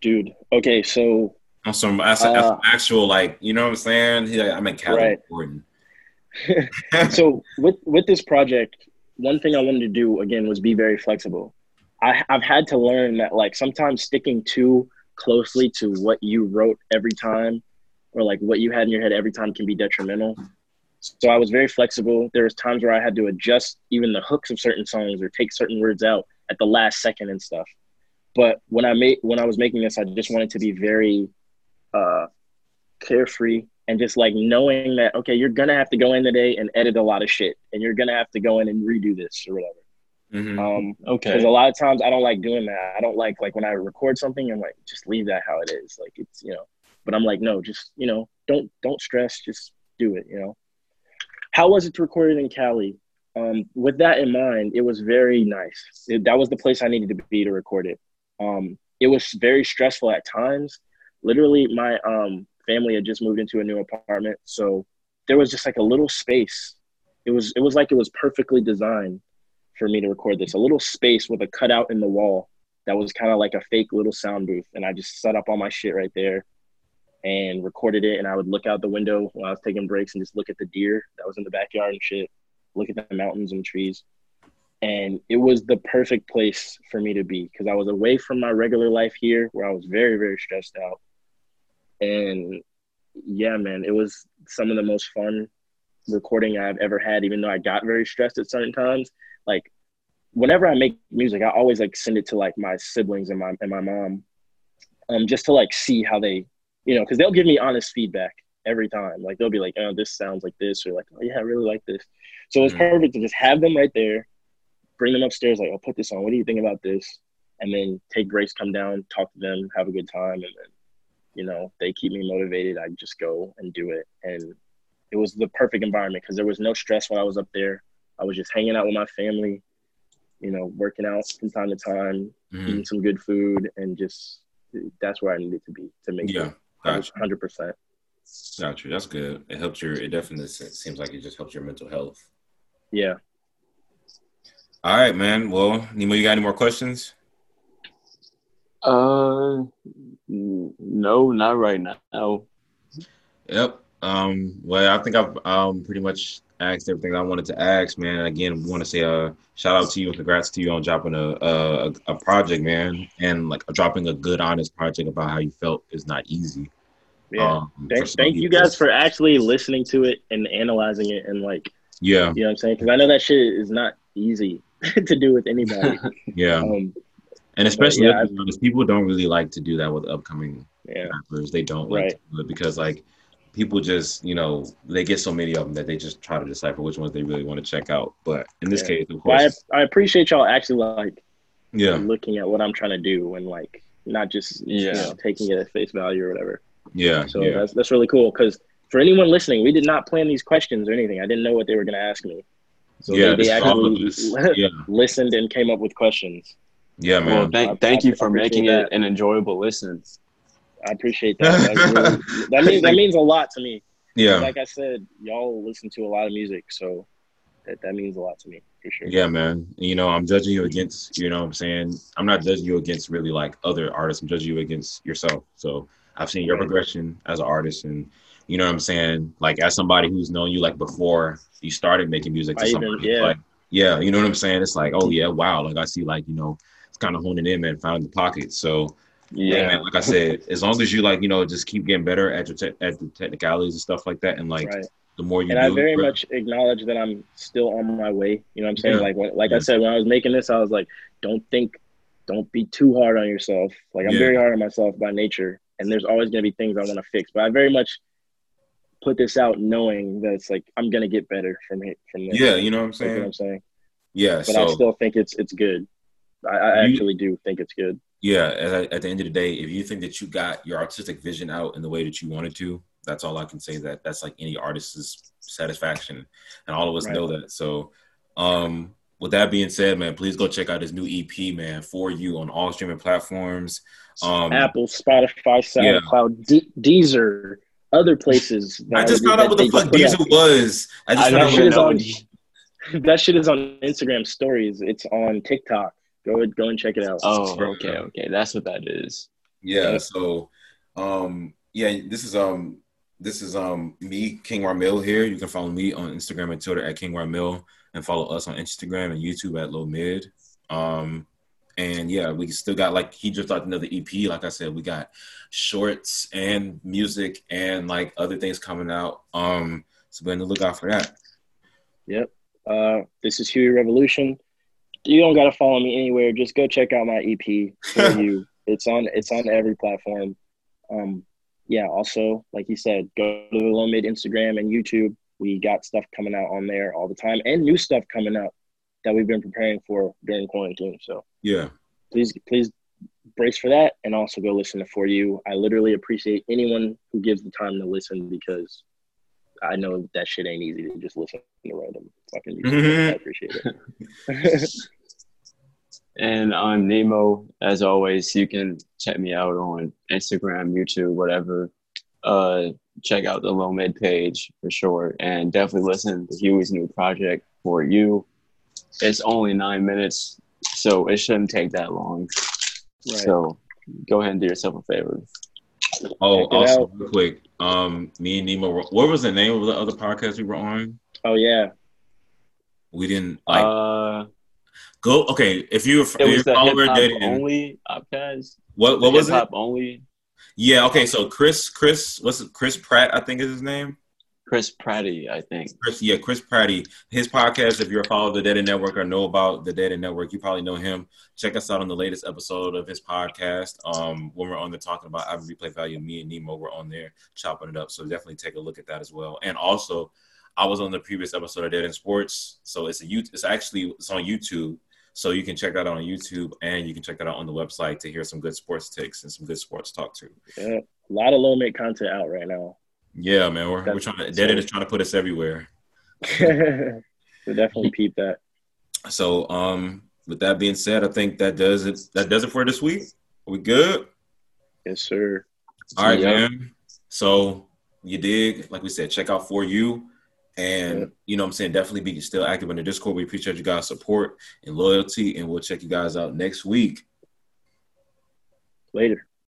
dude. Okay, so On some that's, that's Uh, actual like you know what I'm saying? He like, I'm in Cali Right. so with with this project, one thing I wanted to do again was be very flexible. I, I've had to learn that like sometimes sticking too closely to what you wrote every time, or like what you had in your head every time, can be detrimental. So I was very flexible. There was times where I had to adjust even the hooks of certain songs or take certain words out at the last second and stuff. But when I made when I was making this, I just wanted to be very uh, carefree and just like knowing that okay, you're gonna have to go in today and edit a lot of shit, and you're gonna have to go in and redo this or whatever. Mhm. Um, Okay. because a lot of times I don't like doing that. I don't like like when I record something, I'm like just leave that how it is. Like it's you know, but I'm like no, just you know, don't don't stress, just do it. You know. How was it to record it in Cali? Um, with that in mind, it was very nice. It, that was the place I needed to be to record it. Um, it was very stressful at times. Literally, my um, family had just moved into a new apartment, so there was just like a little space. It was it was like it was perfectly designed for me to record this. A little space with a cutout in the wall that was kind of like a fake little sound booth, and I just set up all my shit right there and recorded it. And I would look out the window when I was taking breaks and just look at the deer that was in the backyard and shit. Look at the mountains and trees, and it was the perfect place for me to be because I was away from my regular life here, where I was very very stressed out. And yeah, man, it was some of the most fun recording I've ever had. Even though I got very stressed at certain times, like whenever I make music, I always like send it to like my siblings and my and my mom, um, just to like see how they, you know, because they'll give me honest feedback every time. Like they'll be like, "Oh, this sounds like this," or like, "Oh yeah, I really like this." So it's Mhm. perfect to just have them right there, bring them upstairs, like, "I'll put this on. What do you think about this?" And then take breaks, come down, talk to them, have a good time, and then, you know, they keep me motivated. I just go and do it, and it was the perfect environment because there was no stress when I was up there. I was just hanging out with my family, you know, working out from time to time, Mhm. eating some good food, and just that's where I needed to be to make Yeah. it Gotcha. hundred percent. Gotcha. That's good. It helps your. It definitely seems like it just helps your mental health. Yeah. All right, man. Well, Nemo, you got any more questions? Uh, n- no, not right now. Yep. Um, well, I think I've um pretty much asked everything I wanted to ask, man. And again, want to say a shout out to you and congrats to you on dropping a, a a project, man, and like dropping a good, honest project about how you felt is not easy. Yeah. Um, thank, thank you guys for actually listening to it and analyzing it and like Yeah, you know what I'm saying because I know that shit is not easy to do with anybody. yeah, um, and especially yeah, honest, people don't really like to do that with upcoming yeah. rappers. They don't like Right. to do it because like people just you know they get so many of them that they just try to decipher which ones they really want to check out. But in this Yeah. case, of course, I, I appreciate y'all actually like yeah, looking at what I'm trying to do and like not just you Yeah. know taking it at face value or whatever. yeah, So yeah. that's that's really cool because for anyone listening, we did not plan these questions or anything. I didn't know what they were going to ask me. So yeah, they, they is all of actually yeah, listened and came up with questions. Yeah, man. Well, man. thank thank you for making that. it an enjoyable listen. I appreciate that. That, really, that means that means a lot to me. Yeah, Like I said, y'all listen to a lot of music, so that, that means a lot to me for sure. yeah, man. You know, I'm judging you against. You know, what I'm saying I'm not judging you against really like other artists. I'm judging you against yourself. So I've seen your Right. progression as an artist, and you know what I'm saying. Like as somebody who's known you like before you started making music. To I even- yeah. Like, yeah, you know what I'm saying. It's like, oh yeah, wow. Like I see, like you know, it's kind of honing in, man. Found the pocket. So Yeah, Yeah. man, like I said, as long as you like, you know, just keep getting better at your te- at the technicalities and stuff like that, and like right. the more you and do, I very bro- much acknowledge that I'm still on my way. You know what I'm saying? Yeah. Like when, like Yeah. I said, when I was making this, I was like, don't think, don't be too hard on yourself. Like I'm very hard on myself by nature, and there's always gonna be things I want to fix. But I very much put this out knowing that it's like I'm gonna get better from it from this. yeah, you know what I'm You know what saying? I'm saying? Yeah, But so I still think it's it's good. I, I You- actually do think it's good. yeah, at, at the end of the day, if you think that you got your artistic vision out in the way that you wanted to, that's all I can say. That that's like any artist's satisfaction, and all of us Right. know that. So, um, with that being said, man, please go check out his new EP, man, for you on all streaming platforms. Um, Apple, Spotify, Yeah. SoundCloud, De- Deezer, other places. I just found out what the fuck put out. Was. I just I found that out shit is on- that shit is on Instagram stories. It's on TikTok. Go go and check it out. Oh, okay, okay. That's what that is. Yeah. Yeah. So, um, yeah, this is um, this is um, me, King Ramil here. You can follow me on Instagram and Twitter at King Ramil, and follow us on Instagram and YouTube at Low Mid. Um, and yeah, we still got like he just dropped another EP. Like I said, we got shorts and music and like other things coming out. Um, so be on the lookout for that. Yep. Uh, this is Huey Revolution. You don't gotta follow me anywhere. Just go check out my EP for you. It's on it's on every platform. Um, yeah. Also, like you said, go to the Low Mid Instagram and YouTube. We got stuff coming out on there all the time, and new stuff coming out that we've been preparing for during quarantine. So Yeah. please please brace for that and also go listen to for you i literally appreciate anyone who gives the time to listen because i know that shit ain't easy to just listen to random fucking music Mhm. i appreciate it And I'm Nemo. As always, you can check me out on Instagram, YouTube, whatever. Uh, check out the Low Mid page for sure, and definitely listen to Huey's new project for you. It's only nine minutes, so it shouldn't take that long. right So go ahead and do yourself a favor. Oh, Check also out. real quick, um, me and Nemo. were- What was the name of the other podcast we were on? oh yeah We didn't like uh, go. Okay, if you if you're follower dating, only podcast. what what was it? Only. Yeah. Okay. So Chris, Chris, what's it? Chris Pratt, I think is his name. Chris Pratty, I think. Chris, yeah, Chris Pratty. His podcast. If you're a follower of the Dead End Network or know about the Dead End Network, you probably know him. Check us out on the latest episode of his podcast. Um, when we're on there talking about Ivory Replay Value, me and Nemo were on there chopping it up. So definitely take a look at that as well. And also, I was on the previous episode of Dead End Sports. So it's a. It's actually it's on YouTube. So you can check that out on YouTube and you can check that out on the website to hear some good sports takes and some good sports talk too. yeah a lot of low mid content out right now Yeah, man. We're, we're trying to Dead End is trying to put us everywhere. so definitely peep that So, um, with that being said, I think that does it. That does it for this week. Are we good? yes sir All right, Yeah. man. So you dig? Like we said, check out for you, and Yeah. you know what I'm saying. Definitely be still active in the Discord. We appreciate you guys' support and loyalty, and we'll check you guys out next week. later